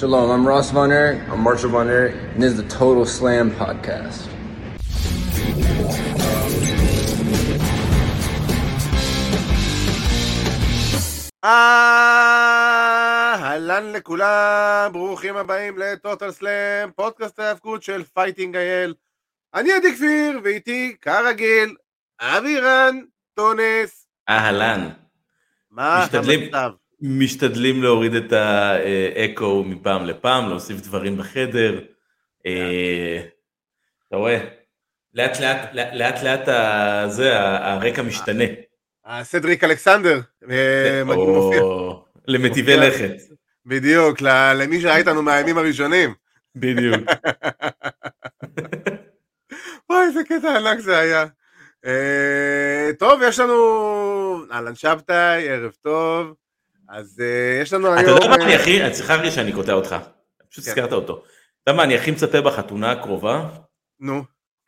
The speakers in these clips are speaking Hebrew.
Shalom, I'm Ross Von Erich, I'm Marshall Von Erich, and this is the Total Slam Podcast. אהלן לכולם, ברוכים הבאים ל Total Slam, פודקאסט ההאבקות של Fighting IL. אני עדי כפיר, ואיתי, כרגיל, אבירן טונס. אהלן. מה. המצב? משתדלים להוריד את האקו מפעם לפעם, להוסיף דברים בחדר. אה, אתה רואה? לאט לאט, לאט לאט זה, הרקע משתנה. אה, סדריק אלכסנדר, אה, מופיע. למטיבי. לכת. בדיוק, למי שראה איתנו מהימים הראשונים. בדיוק. וואי, איזה קטע ענק זה היה. טוב, יש לנו... אהלן שבתאי, ערב טוב. אז אה, יש לנו אתה היום... יודע מה אה, אני הכי, סליחה רגע שאני קוטע אותך. פשוט כן. הזכרת אותו. אתה יודע מה אני הכי מצפה בחתונה הקרובה? נו,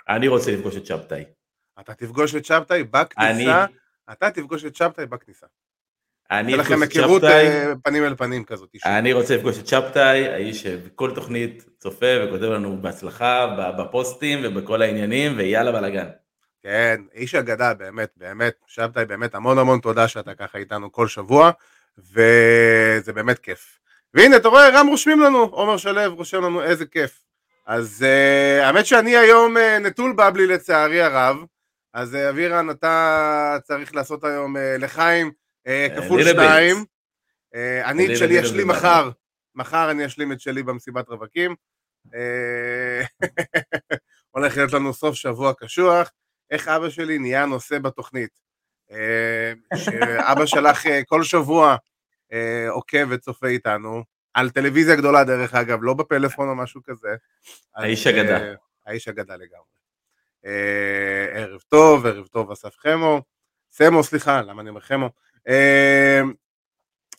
אני רוצה לפגוש את שבתאי. אתה תפגוש את שבתאי בכניסה, אתה תפגוש את שבתאי בכניסה. אני לכם אפגוש את היכרות. אה, פנים אל פנים כזאת. אני רוצה לפגוש את שבתאי, האיש שבכל תוכנית צופה וכותב לנו בהצלחה בפוסטים ובכל העניינים ויאללה בלאגן. כן, איש אגדה, באמת, באמת, שבתאי, באמת, המון המון תודה שאתה ככה איתנו כל שבוע, וזה באמת כיף. והנה, אתה רואה, גם רושמים לנו, עומר שלו רושם לנו איזה כיף. אז אה, האמת שאני היום אה, נטול bubbly לצערי הרב, אז אה, אבירן, אתה צריך לעשות היום אה, לחיים אה, כפול. בייטס. אה, אני את שלי אשלים. מחר, מחר אני אשלים את שלי במסיבת רווקים. הולך להיות לנו סוף שבוע קשוח. איך אבא שלי נהיה נושא בתוכנית. אה, שאבא שלך אה, כל שבוע אה, עוקב וצופה איתנו, על טלוויזיה גדולה דרך אגב, לא בפלאפון או משהו כזה. האיש אגדה. האיש אגדה לגמרי. ערב טוב, ערב טוב אסף חמו, סמו סליחה, למה אני אומר חמו?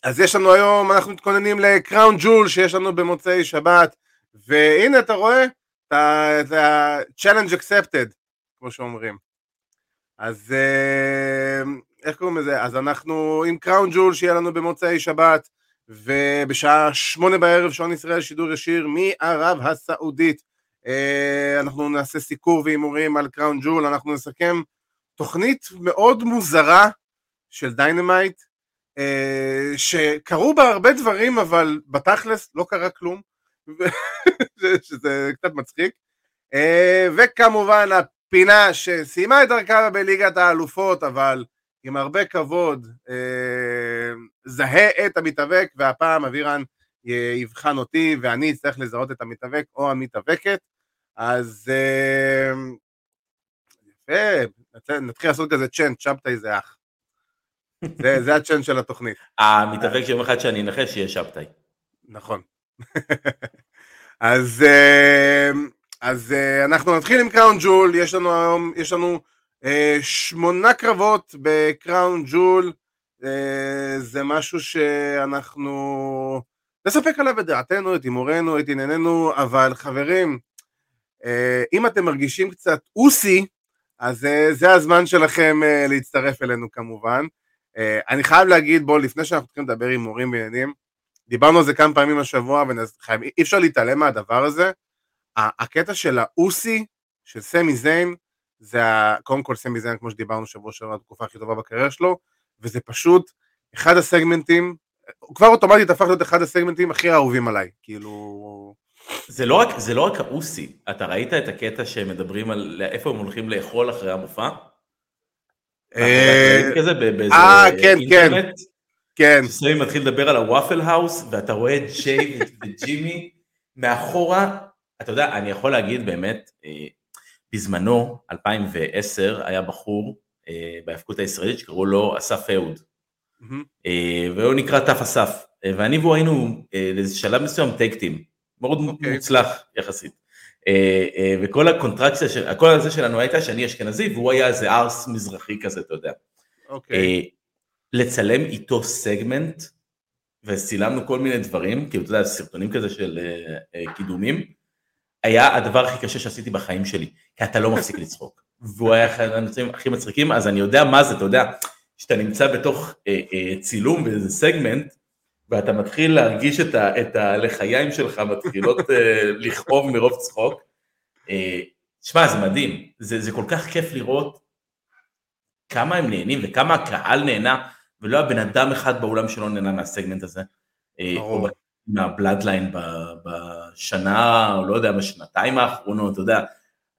אז יש לנו היום, אנחנו מתכוננים לקראון ג'ול שיש לנו במוצאי שבת, והנה אתה רואה, את ה-challenge accepted, כמו שאומרים. אז אה, איך קוראים לזה? אז אנחנו עם קראון ג'ול שיהיה לנו במוצאי שבת, ובשעה שמונה בערב שעון ישראל שידור ישיר מערב הסעודית. אה, אנחנו נעשה סיקור והימורים על קראון ג'ול, אנחנו נסכם תוכנית מאוד מוזרה של Dynamite, אה, שקרו בה הרבה דברים, אבל בתכלס לא קרה כלום, שזה קצת מצחיק. אה, וכמובן הפינה שסיימה את דרכה בליגת האלופות, אבל עם הרבה כבוד, אה, זהה את המתאבק, והפעם אבירן יבחן אותי ואני אצטרך לזהות את המתאבק או המתאבקת. אז אה, יפה, נצא- נתחיל לעשות כזה צ'אנט, שבתאי זה אח. זה, זה הצ'אנט של התוכנית. המתאבק שיום אחד שאני אנחש שיהיה שבתאי. נכון. אז, אה, אז אה, אנחנו נתחיל עם קראון ג'ול, יש לנו היום, יש לנו אה, שמונה קרבות בקראון ג'ול, אה, זה משהו שאנחנו נספק עליו את דעתנו, את הימורנו, את ענייננו, אבל חברים, אה, אם אתם מרגישים קצת אוסי, אז אה, זה הזמן שלכם אה, להצטרף אלינו כמובן. אה, אני חייב להגיד, בואו, לפני שאנחנו מתחילים לדבר עם מורים ועניינים, דיברנו על זה כמה פעמים השבוע, ואי אפשר להתעלם מהדבר הזה. הקטע של האוסי, של סמי זיין, זה קודם כל סמי זיין, כמו שדיברנו שבוע שעבר, התקופה הכי טובה בקריירה שלו, וזה פשוט אחד הסגמנטים, הוא כבר אוטומטית הפך להיות אחד הסגמנטים הכי אהובים עליי, כאילו... זה לא רק, זה לא רק האוסי, אתה ראית את הקטע שהם מדברים על איפה הם הולכים לאכול אחרי המופע? אה, ראית כזה באיזה אה, כן, אינטרנט? כן, שסמי מתחיל לדבר על הוואפל האוס, ואתה רואה את ג'יי וג'ימי מאחורה, אתה יודע, אני יכול להגיד באמת, אה, בזמנו, 2010, היה בחור אה, בהאבקות הישראלית שקראו לו אסף אהוד, אה, והוא נקרא תף אסף, ואני והוא היינו לאיזה שלב מסוים טקטים, מאוד אוקיי. מוצלח יחסית. וכל הקונטרקציה, של- הקול הזה שלנו הייתה שאני אשכנזי והוא היה איזה ארס מזרחי כזה, אתה יודע. אוקיי, אה, לצלם איתו סגמנט, וצילמנו כל מיני דברים, כאילו, אתה יודע, סרטונים כזה של קידומים, היה הדבר הכי קשה שעשיתי בחיים שלי, כי אתה לא מפסיק לצחוק. והוא היה אחד הנושאים הכי מצחיקים, אז אני יודע מה זה, אתה יודע, כשאתה נמצא בתוך אה, אה, צילום באיזה סגמנט, ואתה מתחיל להרגיש את, ה, את הלחיים שלך מתחילות אה, לכאוב מרוב צחוק. אה, שמע, זה מדהים, זה, זה כל כך כיף לראות כמה הם נהנים וכמה הקהל נהנה, ולא היה בן אדם אחד באולם שלא נהנה מהסגמנט הזה. אה, או מהבלאדליין בשנה, או לא יודע, בשנתיים האחרונות, אתה יודע,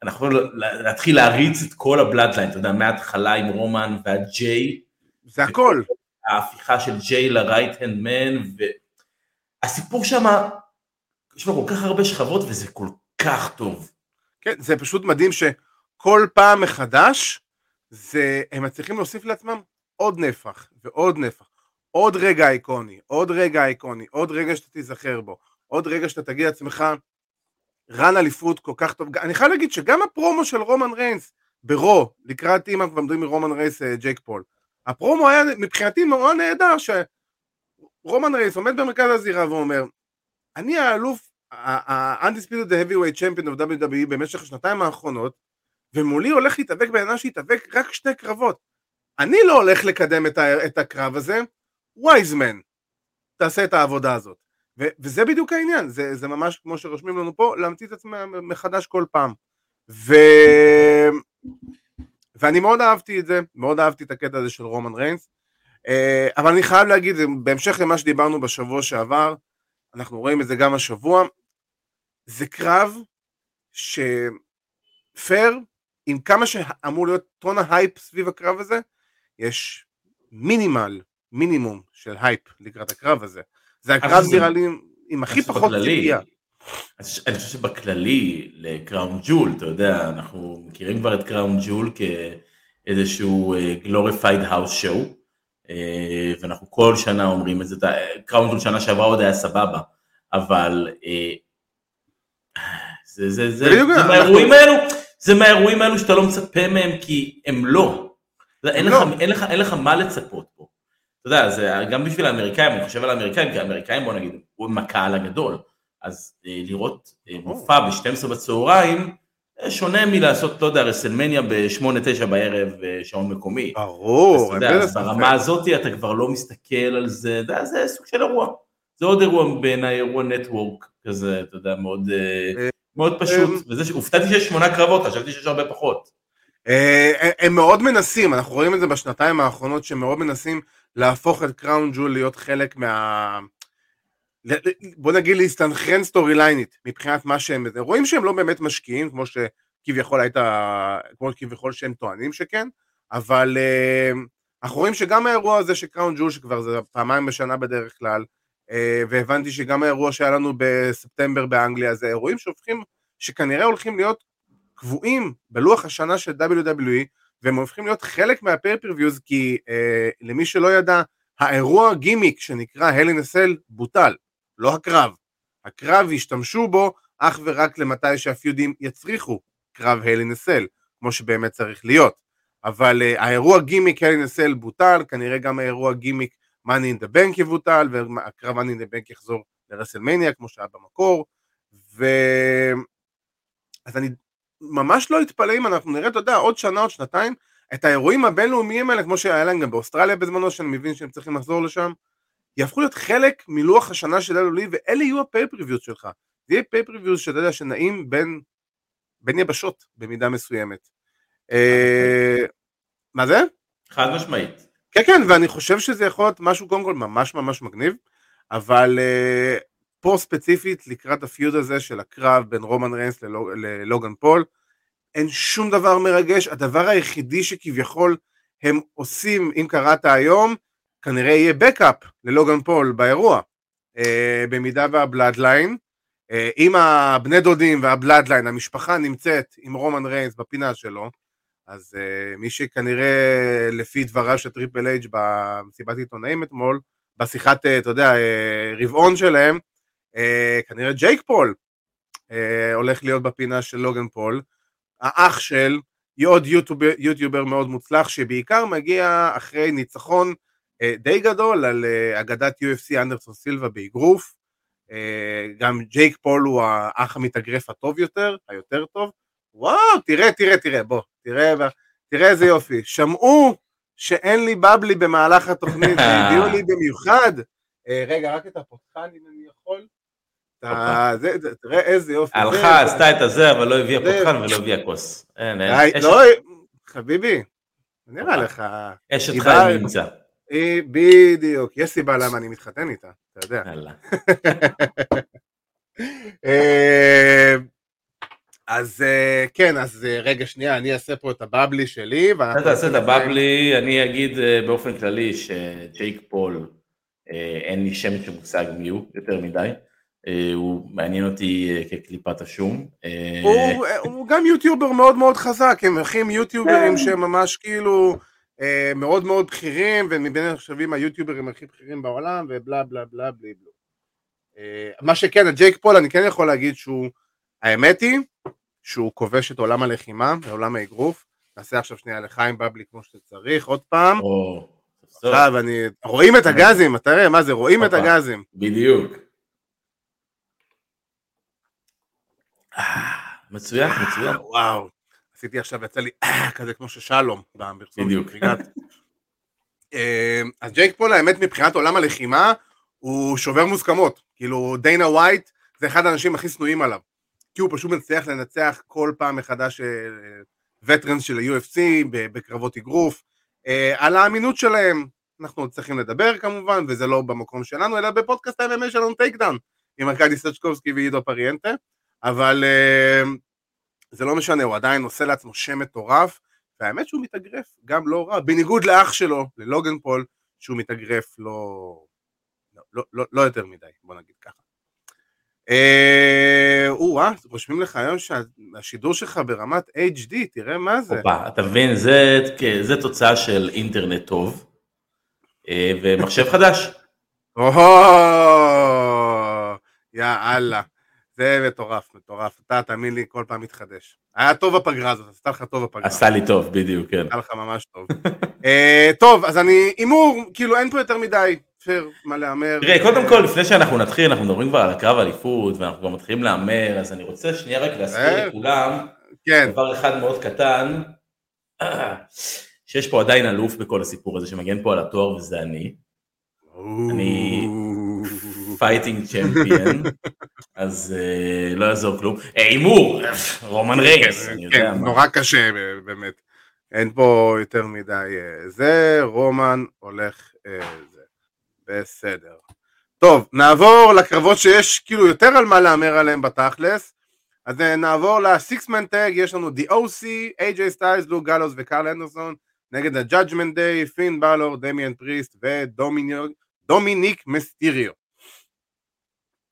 אנחנו יכולים להתחיל להריץ את כל הבלאדליין, אתה יודע, מההתחלה עם רומן ועד ג'יי. זה הכל. ההפיכה של ג'יי הנד מן, והסיפור שם, יש לו כל כך הרבה שכבות וזה כל כך טוב. כן, זה פשוט מדהים שכל פעם מחדש, זה, הם מצליחים להוסיף לעצמם עוד נפח ועוד נפח. עוד רגע איקוני, עוד רגע איקוני, עוד רגע שאתה תיזכר בו, עוד רגע שאתה תגיד לעצמך, run אליפות כל כך טוב. אני חייב להגיד שגם הפרומו של רומן ריינס ברו, לקראת אם כבר מדברים מרומן ריינס אה, ג'ייק פול, הפרומו היה מבחינתי מאוד נהדר שרומן ריינס עומד במרכז הזירה ואומר, אני האלוף, ה-undisputed heavyweight champion of WWE במשך השנתיים האחרונות, ומולי הולך להתאבק אדם שהתאבק רק שתי קרבות. אני לא הולך לקדם את הקרב הזה, וייזמן, תעשה את העבודה הזאת. ו- וזה בדיוק העניין, זה, זה ממש כמו שרושמים לנו פה, להמציא את עצמם מחדש כל פעם. ו... ואני מאוד אהבתי את זה, מאוד אהבתי את הקטע הזה של רומן ריינס, אה, אבל אני חייב להגיד, בהמשך למה שדיברנו בשבוע שעבר, אנחנו רואים את זה גם השבוע, זה קרב שפייר, עם כמה שאמור להיות טון ההייפ סביב הקרב הזה, יש minimal, מינימום של הייפ לקראת הקרב הזה. זה הקרב נראה לי עם הכי פחות ציפייה. אני חושב שבכללי ל Crown Jewel, אתה יודע, אנחנו מכירים כבר את Crown Jewel כאיזשהו glorified house show, ואנחנו כל שנה אומרים את זה, Crown Jewel שנה שעברה עוד היה סבבה, אבל אה, זה, זה, זה, זה זה מהאירועים האלו, זה מהאירועים האלו שאתה לא מצפה מהם כי הם לא. אין, לא. לך, אין, לך, אין לך מה לצפות. אתה יודע, זה גם בשביל האמריקאים, אני חושב על האמריקאים, כי האמריקאים בוא נגיד, הוא עם הקהל הגדול. אז אה, לראות אה, מופע ב-12 בצהריים, אה, שונה מלעשות, לא יודע, רסלמניה ב-8-9 בערב שעון מקומי. ברור. אז אתה יודע, אז ברמה הזאת אתה כבר לא מסתכל על זה, אתה יודע, זה סוג של אירוע. זה עוד אירוע בעיניי, אירוע נטוורק כזה, אתה יודע, מאוד, מאוד פשוט. וזה שהופתעתי שיש שמונה קרבות, חשבתי שיש הרבה פחות. הם מאוד מנסים, אנחנו רואים את זה בשנתיים האחרונות, שהם מאוד מנסים להפוך את קראון ג'ול להיות חלק מה... בוא נגיד להסתנכרן סטורי ליינית מבחינת מה שהם, רואים שהם לא באמת משקיעים כמו שכביכול היית, כמו כביכול שהם טוענים שכן, אבל uh, אנחנו רואים שגם האירוע הזה של Crown Jewel שכבר זה פעמיים בשנה בדרך כלל, אה, והבנתי שגם האירוע שהיה לנו בספטמבר באנגליה זה אירועים שהופכים, שכנראה הולכים להיות קבועים בלוח השנה של WWE והם הופכים להיות חלק מה pay-per-views כי אה, למי שלא ידע האירוע גימיק שנקרא Hell in a Cell בוטל לא הקרב. הקרב השתמשו בו אך ורק למתי שהפיודים יצריכו קרב Hell in a Cell, כמו שבאמת צריך להיות. אבל אה, האירוע גימיק Hell in a Cell בוטל, כנראה גם האירוע גימיק money in the bank יבוטל, והקרב money in the bank יחזור ל WrestleMania כמו שהיה במקור. ו... אז אני ממש לא אתפלא אם אנחנו נראה, אתה יודע, עוד שנה, עוד שנתיים, את האירועים הבינלאומיים האלה, כמו שהיה להם גם באוסטרליה בזמנו, שאני מבין שהם צריכים לחזור לשם, יהפכו להיות חלק מלוח השנה של אלולי, ואלה יהיו ה pay-per-views שלך. זה יהיה pay-per-views שאתה יודע שנעים בין, בין יבשות במידה מסוימת. אה, מה זה? חד משמעית. כן כן, ואני חושב שזה יכול להיות משהו קודם כל ממש ממש מגניב, אבל אה, פה ספציפית לקראת ה feud הזה של הקרב בין רומן ריינס ללוגן פול, אין שום דבר מרגש, הדבר היחידי שכביכול הם עושים, אם קראת היום, כנראה יהיה backup ללוגן פול באירוע, אה, במידה וה Bloodline, אה, אם הבני דודים וה Bloodline, המשפחה נמצאת עם רומן ריינס בפינה שלו, אז אה, מי שכנראה לפי דבריו של Triple H במסיבת עיתונאים אתמול, בשיחת, אה, אתה יודע, אה, רבעון שלהם, אה, כנראה ג'ייק פול אה, הולך להיות בפינה של לוגן פול, האח של עוד יוטיובר, יוטיובר מאוד מוצלח שבעיקר מגיע אחרי ניצחון אה, די גדול על אה, אגדת UFC אנדרסון סילבה באגרוף. אה, גם ג'ייק פול הוא האח המתאגרף הטוב יותר, היותר טוב. וואו, תראה, תראה, תראה, בוא, תראה, תראה איזה יופי. שמעו שאין לי בבלי במהלך התוכנית, והביאו לי במיוחד אה, רגע, רק את הפותחן אם אני יכול. זה- תראה איזה יופי. הלכה, עשתה את הזה, אבל לא הביאה פותחן ולא הביאה כוס. לא, חביבי, נראה לך. אשת חיים נמצא. היא- בדיוק, יש סיבה למה אני מתחתן איתה, אתה יודע. אה, אז אה, כן, אז אה, רגע שנייה, אני אעשה פה את הבבלי שלי. אתה תעשה את. הבבלי, אני אגיד אה, באופן כללי שג'ייק פול, אה, אין לי שמץ של מושג מי הוא, יותר מדי. אה, הוא מעניין אותי אה, כקליפת השום. אה, הוא, הוא גם יוטיובר מאוד מאוד חזק, הם אחים יוטיוברים כן. שהם ממש כאילו מאוד מאוד בכירים, ומבין הנחשבים היוטיוברים הכי בכירים בעולם, ובלה בלה בלה בלי בלו. מה שכן, ג'ייק פול, אני כן יכול להגיד שהוא, האמת היא, שהוא כובש את עולם הלחימה, עולם האגרוף. נעשה עכשיו שנייה לחיים בבלי כמו שצריך, עוד פעם. עכשיו אני, רואים את הגזים, אתה רואה, מה זה, רואים את. הגזים. בדיוק. אה, מצוין, מצוין. וואו, עשיתי עכשיו, יצא לי אה, כזה כמו ששלום בפרסום. בדיוק. אה, אז ג'ייק פול, האמת, מבחינת עולם הלחימה, הוא שובר מוסכמות. כאילו, דיינה ווייט זה אחד האנשים הכי שנואים עליו. כי הוא פשוט מצליח לנצח כל פעם מחדש veterans של ה-UFC בקרבות אגרוף. אה, על האמינות שלהם, אנחנו עוד צריכים לדבר כמובן, וזה לא במקום שלנו, אלא בפודקאסט ה-MMA שלנו Take Down, עם ארכדי סצ'קובסקי ועידו פריאנטה, אבל אה, זה לא משנה, הוא עדיין עושה לעצמו שם מטורף, והאמת שהוא מתאגרף גם לא רע, בניגוד לאח שלו, ללוגן פול, שהוא מתאגרף לא, לא, לא, לא, לא יותר מדי, בוא נגיד ככה. אה, או-אה, רושמים לך היום שהשידור שלך ברמת HD, תראה מה זה. הופה, אתה מבין, זה, זה תוצאה של אינטרנט טוב אה, ומחשב חדש. או-הו, יא אללה. זה מטורף, מטורף. אתה, תאמין לי, כל פעם מתחדש. היה טוב הפגרה הזאת, עשתה לך טוב הפגרה. עשה לי טוב, בדיוק, כן. עשה לך ממש טוב. אה, טוב, אז אני, הימור, כאילו אין פה יותר מדי, מה להמר. תראה, קודם כל, לפני שאנחנו נתחיל, אנחנו מדברים כבר על הקרב אליפות, ואנחנו כבר מתחילים להמר, אז אני רוצה שנייה רק להזכיר אה. לכולם, כן, דבר אחד מאוד קטן, שיש פה עדיין אלוף בכל הסיפור הזה שמגן פה על התואר, וזה אני. אני fighting champion, אז אה, לא יעזור כלום. אה, הימור, רומן ריינס, אני יודע כן, מה. נורא קשה באמת. אין פה יותר מדי אה, זה, רומן הולך אה, זה. בסדר. טוב, נעבור לקרבות שיש כאילו יותר על מה להמר עליהם בתכלס. אז אה, נעבור ל-Six-Man Tag, יש לנו The OC, AJ סטיילס, לוק גלוס וקרל אנדרסון, נגד ה-Judgment Day, פין בלור, דמיאן פריסט ודומיניק מסטיריו.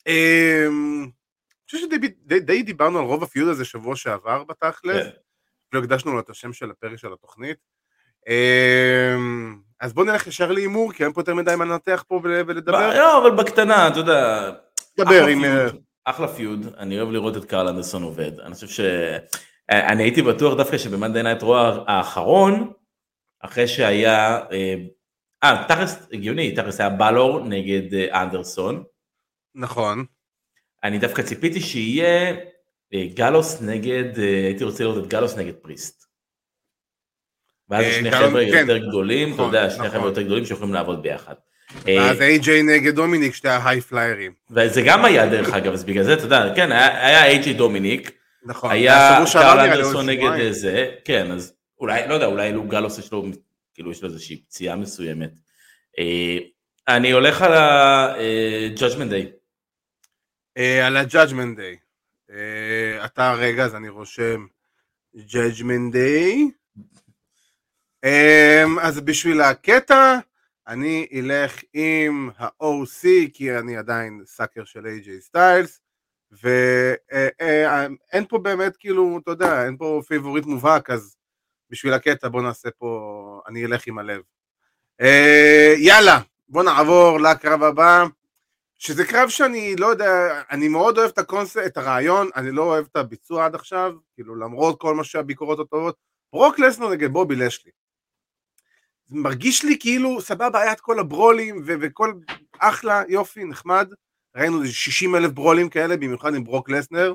אמ, אני חושב שדי דיברנו על רוב הפיוד הזה שבוע שעבר בתכלס. כן. לא הקדשנו לו את השם של הפרק של התוכנית. אמ, אז בוא נלך ישר להימור, כי אין פה יותר מדי מה לנתח פה ול- ולדבר. לא, אבל בקטנה, אתה יודע, דבר עם... פיוד, אחלה feud, אני אוהב לראות את קרל אנדרסון עובד, אני חושב ש... אני הייתי בטוח דווקא שב-Monday Night Raw האחרון, אחרי שהיה, אה, אה, תכלס הגיוני, תכלס היה בלור נגד אה, אנדרסון, נכון. אני דווקא ציפיתי שיהיה אה, גלוס נגד, אה, הייתי רוצה לראות את גלוס נגד פריסט. ואז אה, שני חבר'ה כן. יותר גדולים, אתה נכון, יודע, שני נכון. חבר'ה יותר גדולים שיכולים לעבוד ביחד. ואז איי-ג'יי נגד דומיניק, שתי ההיי פליירים. וזה גם היה דרך אגב, אז בגלל זה אתה יודע, כן, היה היה אייג'י דומיניק, נכון. היה קרל לי אנדרסון נגד. זה, כן, אז אולי, לא יודע, אולי לו גלוס יש לו, כאילו יש לו איזושהי פציעה מסוימת. אני הולך על ה-Judgment Day. אה, על ה-Judgment Day. אה, אתה רגע, אז אני רושם Judgment Day. אה, אז בשביל הקטע, אני אלך עם ה-OC, כי אני עדיין sucker של AJ סטיילס, ואין פה באמת, כאילו, אתה יודע, אין פה פייבוריט מובהק, אז בשביל הקטע בוא נעשה פה, אני אלך עם הלב. אה, יאללה, בוא נעבור לקרב הבא. שזה קרב שאני לא יודע, אני מאוד אוהב את הקונספט, את הרעיון, אני לא אוהב את הביצוע עד עכשיו, כאילו למרות כל מה שהביקורות הטובות, ברוק לסנר נגד בובי לשלי. זה מרגיש לי כאילו, סבבה, היה את כל הברולים ו- וכל אחלה, יופי, נחמד, ראינו איזה 60 אלף ברולים כאלה, במיוחד עם ברוק לסנר.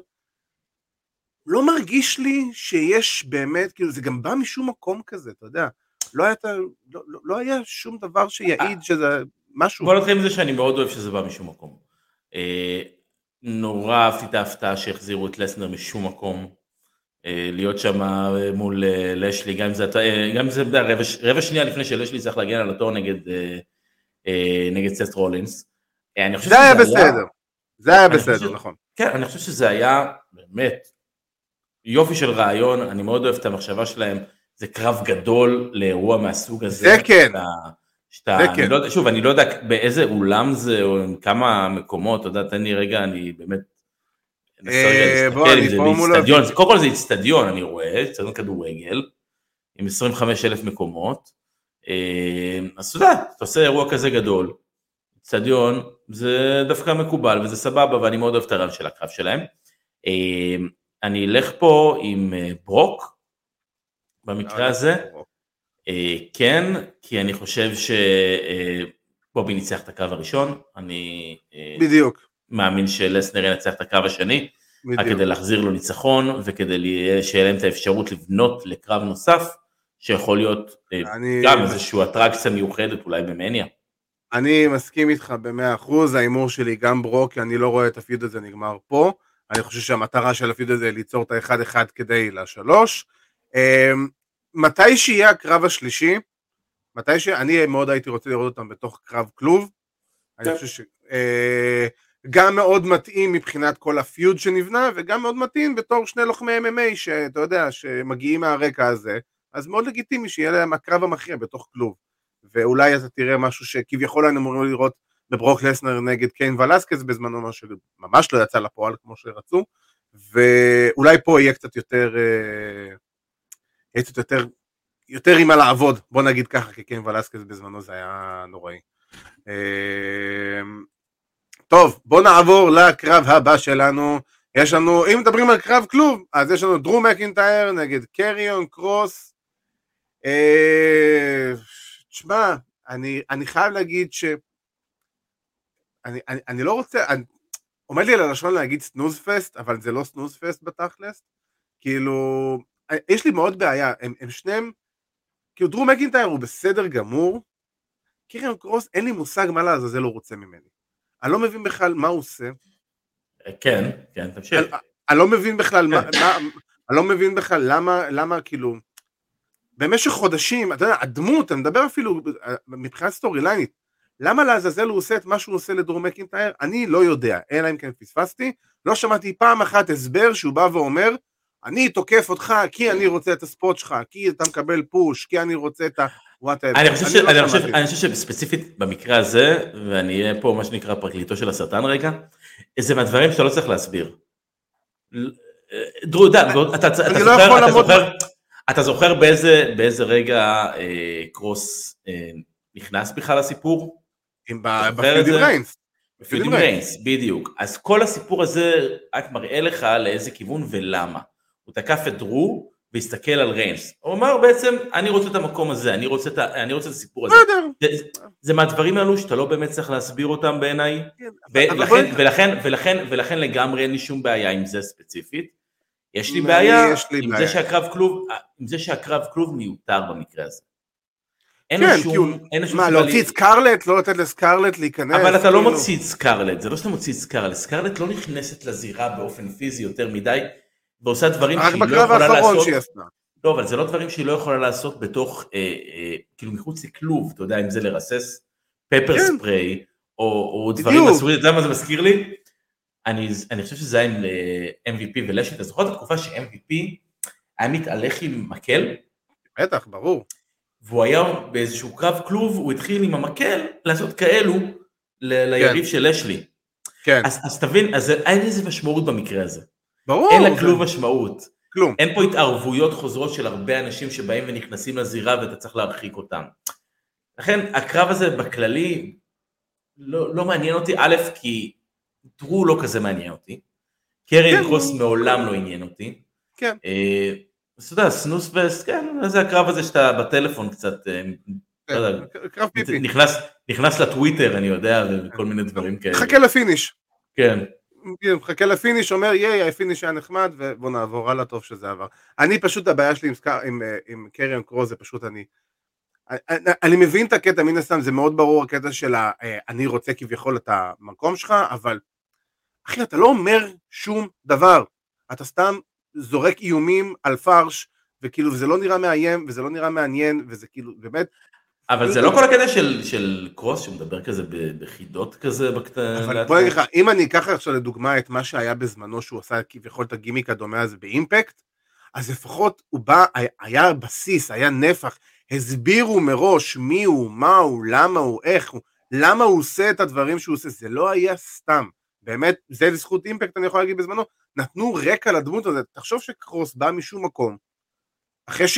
לא מרגיש לי שיש באמת, כאילו זה גם בא משום מקום כזה, אתה יודע, לא היה, לא, לא, לא היה שום דבר שיעיד שזה משהו. בוא נתחיל עם זה שאני מאוד אוהב שזה בא משום מקום. אה, נורא אהבתי את ההפתעה שהחזירו את לסנר משום מקום. אה, להיות שם אה, מול אה, לשלי, גם אם זה, אה, גם אם זה רבע, ש- רבע שנייה לפני שלשלי צריך להגן על התור נגד, אה, אה, נגד סט רולינס. אה, אני חושב זה היה בסדר. זה היה בסדר, חושב- נכון. כן, אני חושב שזה היה באמת יופי של רעיון, אני מאוד אוהב את המחשבה שלהם, זה קרב גדול לאירוע מהסוג הזה. זה כן. שאתה, אני כן. לא שוב, אני לא יודע באיזה אולם זה, או עם כמה מקומות, אתה יודע, תן לי רגע, אני באמת... אה, בוא, אני פה מול. קודם כל זה איצטדיון, אני רואה, איצטדיון כדורגל, עם 25 אלף מקומות, אה, אז אתה יודע, אתה עושה אירוע כזה גדול, איצטדיון, זה דווקא מקובל וזה סבבה ואני מאוד אוהב את הרעיון של הקרב שלהם. אה, אני אלך פה עם ברוק, במקרה הזה, כן, כי אני חושב שבובי ניצח את הקרב הראשון, אני אה, בדיוק, מאמין שלסנר ינצח את הקרב השני, רק בדיוק. כדי להחזיר לו ניצחון וכדי שיהיה להם את האפשרות לבנות לקרב נוסף, שיכול להיות אה, אני- גם איזושהי אטרקציה מיוחדת אולי במניה. אני מסכים איתך במאה אחוז, ההימור שלי גם ברוק, אני לא רואה את הפיוד הזה נגמר פה. אני חושב שהמטרה של הפיוד הזה היא ליצור את האחד אחד כדי לשלוש. מתי שיהיה הקרב השלישי, מתי ש... אני מאוד הייתי רוצה לראות אותם בתוך קרב כלוב. אני כן. חושב ש... אה, גם מאוד מתאים מבחינת כל הפיוד שנבנה, וגם מאוד מתאים בתור שני לוחמי MMA, שאתה יודע, שמגיעים מהרקע הזה, אז מאוד לגיטימי שיהיה להם הקרב המכריע בתוך כלוב. ואולי אתה תראה משהו שכביכול היינו אמורים לראות בברוק לסנר נגד קיין ולסקס בזמנו, מה שממש לא יצא לפועל כמו שרצו, ואולי פה יהיה קצת יותר, קצת יותר, יותר עם מה לעבוד, בוא נגיד ככה, כי קיין ולסקס בזמנו זה היה נוראי. אה, טוב, בוא נעבור לקרב הבא שלנו. יש לנו, אם מדברים על קרב כלוב, אז יש לנו דרו מקינטייר נגד קריון קרוס. אה, תשמע, אני, אני חייב להגיד ש... אני, אני, אני לא רוצה, אני, עומד לי על הלשון להגיד סנוז פסט, אבל זה לא סנוז פסט בתכלס. כאילו, יש לי מאוד בעיה, הם, הם שניהם, כאילו דרו מקינטייר הוא בסדר גמור, קריון קרוס אין לי מושג מה לעזאזל הוא רוצה ממני. אני לא מבין בכלל מה הוא עושה, אה, כן, כן, תמשיך. אני, אני לא מבין בכלל מה, מה, אני לא מבין בכלל למה, למה כאילו, במשך חודשים, אתה יודע, הדמות, אני מדבר אפילו אה, מבחינת סטורי ליינית, למה לעזאזל הוא עושה את מה שהוא עושה לדרום מקינטייר? אני לא יודע, אלא אם כן פספסתי, לא שמעתי פעם אחת הסבר שהוא בא ואומר, אני תוקף אותך כי אני רוצה את ה spot שלך, כי אתה מקבל push, כי אני רוצה את ה... אני חושב. לא אני, חושב, שמעתי. אני חושב שספציפית במקרה הזה, ואני אהיה פה מה שנקרא פרקליטו של השטן רגע, זה מהדברים שאתה לא צריך להסביר. אה, דרו, אתה, לא זוכר, אתה, זוכר, באיזה, באיזה רגע אה, קרוס אה, נכנס בכלל לסיפור? עם זוכר ב feud את עם זה? ריינס. ב feud עם עם ריינס, בדיוק. אז כל הסיפור הזה רק מראה לך לאיזה כיוון ולמה. הוא תקף את דרו והסתכל על ריינס. הוא אמר בעצם, אני רוצה את המקום הזה, אני רוצה את, ה- אני רוצה את הסיפור הזה. בסדר. זה, זה מהדברים האלו שאתה לא באמת צריך להסביר אותם בעיניי, כן, ולכן, ולכן, ולכן, ולכן לגמרי אין לי שום בעיה עם זה ספציפית. יש לי בעיה יש לי עם בעיה. זה שהקרב כלוב, עם זה שהקרב כלוב מיותר במקרה הזה. אין כן, שום, הוא... אין שום מה, להוציא את סקרלט? לא לתת לסקרלט להיכנס? אבל אתה לא כאילו? מוציא את סקרלט, זה לא שאתה מוציא את סקרלט, סקרלט לא נכנסת לזירה באופן פיזי יותר מדי, ועושה דברים רק שהיא לא בקרב יכולה האחרון לעשות, שהיא עשתה. לא, אבל זה לא דברים שהיא לא יכולה לעשות בתוך, אה, אה, כאילו מחוץ לכלוב, אתה יודע, אם זה לרסס פפר כן. ספרי, או, או דברים. מהסוג הזה, אתה יודע מה זה מזכיר לי? אני, אני חושב שזה היה עם אה, MVP ולשי, אתה זוכר את התקופה ש-MVP היה מתהלך עם מקל, בטח, ברור. והוא היה באיזשהו קרב כלוב, הוא התחיל עם המקל לעשות כאלו ליריב של לשלי. כן, אז, אז תבין, אז אין לזה משמעות במקרה הזה. ברור. אין זה- לכלום משמעות. כלום. אין פה התערבויות חוזרות של הרבה אנשים שבאים ונכנסים לזירה ואתה צריך להרחיק אותם. לכן הקרב הזה בכללי לא, לא מעניין אותי, א', כי דרו לא כזה מעניין אותי. קרן כן, קרוס מעולם לא עניין אותי. כן. אה, אז אתה יודע, snooze fest, כן, זה הקרב הזה שאתה בטלפון קצת, אה, לא יודע, כן, קרב פיפי. נכנס, נכנס לטוויטר, אני יודע, וכל מיני דברים כאלה. חכה ל finish. כן. כן, מחכה ל finish, אומר ייי, ה finish היה נחמד, ובוא נעבור הלאה, טוב שזה עבר. אני פשוט, הבעיה שלי עם, עם, אה, עם קריון קרוס זה פשוט אני, אני, אני מבין את הקטע, מן הסתם זה מאוד ברור הקטע של ה, אה, אני רוצה כביכול את המקום שלך, אבל אחי אתה לא אומר שום דבר, אתה סתם זורק איומים על פרש, וכאילו זה לא נראה מאיים, וזה לא נראה מעניין, וזה כאילו באמת, אבל זה לא כל הקטע של, של קרוס שמדבר כזה בחידות כזה בקטנה. אבל בוא נגיד לך, אם אני אקח עכשיו לדוגמה את מה שהיה בזמנו שהוא עשה כביכול את הגימיק הדומה הזה באימפקט, אז לפחות הוא בא, היה בסיס, היה נפח, הסבירו מראש מי הוא, מה הוא, למה הוא, איך הוא, למה הוא עושה את הדברים שהוא עושה, זה לא היה סתם. באמת, זה לזכות אימפקט אני יכול להגיד בזמנו, נתנו רקע לדמות הזאת, תחשוב שקרוס בא משום מקום, אחרי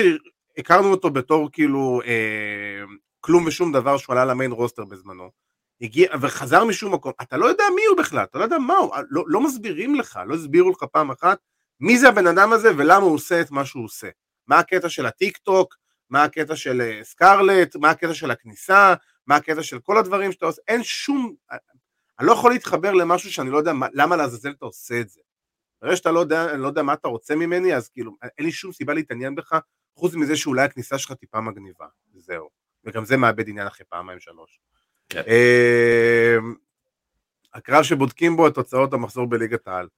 שהכרנו אותו בתור כאילו אה, כלום ושום דבר שהוא עלה למיין רוסטר בזמנו, הגיע וחזר משום מקום, אתה לא יודע מי הוא בכלל, אתה לא יודע מה הוא, לא, לא מסבירים לך, לא הסבירו לך פעם אחת מי זה הבן אדם הזה ולמה הוא עושה את מה שהוא עושה. מה הקטע של הטיק טוק, מה הקטע של אה, סקרלט, מה הקטע של הכניסה, מה הקטע של כל הדברים שאתה עושה, אין שום, אני לא יכול להתחבר למשהו שאני לא יודע מה, למה לעזאזל אתה עושה את זה. ברגע שאתה לא יודע, לא יודע מה אתה רוצה ממני, אז כאילו, אין לי שום סיבה להתעניין בך, חוץ מזה שאולי הכניסה שלך טיפה מגניבה, זהו. וגם זה מאבד עניין אחרי פעמיים שלוש. כן. אמ, הקרב שבודקים בו את תוצאות המחזור בליגת העל.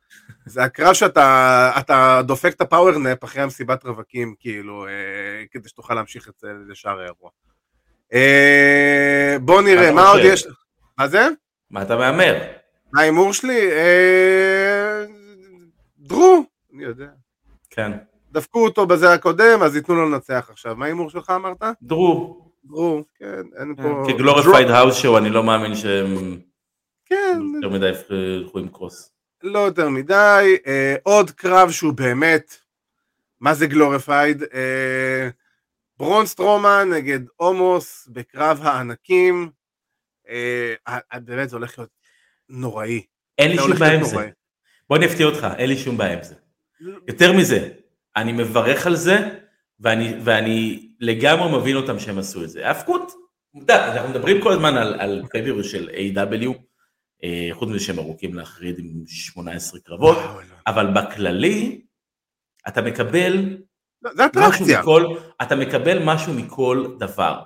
זה הקרב שאתה דופק את הפאוורנפ אחרי המסיבת רווקים, כאילו, אה, כדי שתוכל להמשיך את זה לשאר האירוע. אה, בוא נראה, מה עוד יש? מה זה? מה אתה מהמר? מה ההימור שלי? אה, דרו, אני יודע. כן. דפקו אותו בזה הקודם, אז ייתנו לו לנצח עכשיו. מה ההימור שלך אמרת? דרו. דרו, כן, אין פה... כ glorified האוס שואו, אני לא מאמין שהם... כן. יותר מדי ילכו עם קרוס. לא יותר מדי. אה, עוד קרב שהוא באמת, מה זה glorified? אה, ברון סטרומן נגד עומוס בקרב הענקים. אה, אה, באמת זה הולך להיות נוראי. אין לי שום בעיה עם זה. בוא אני אפתיע אותך, אין לי שום בעיה עם זה. יותר מזה, אני מברך על זה, ואני, ואני לגמרי מבין אותם שהם עשו את זה. ההפקות, אנחנו מדברים כל הזמן על, על pay-per-view של AEW, אה, חוץ מזה שהם ארוכים להחריד עם 18 קרבות, אבל בכללי, אתה מקבל לא, זה אטרקציה. מכל, אתה מקבל משהו מכל דבר.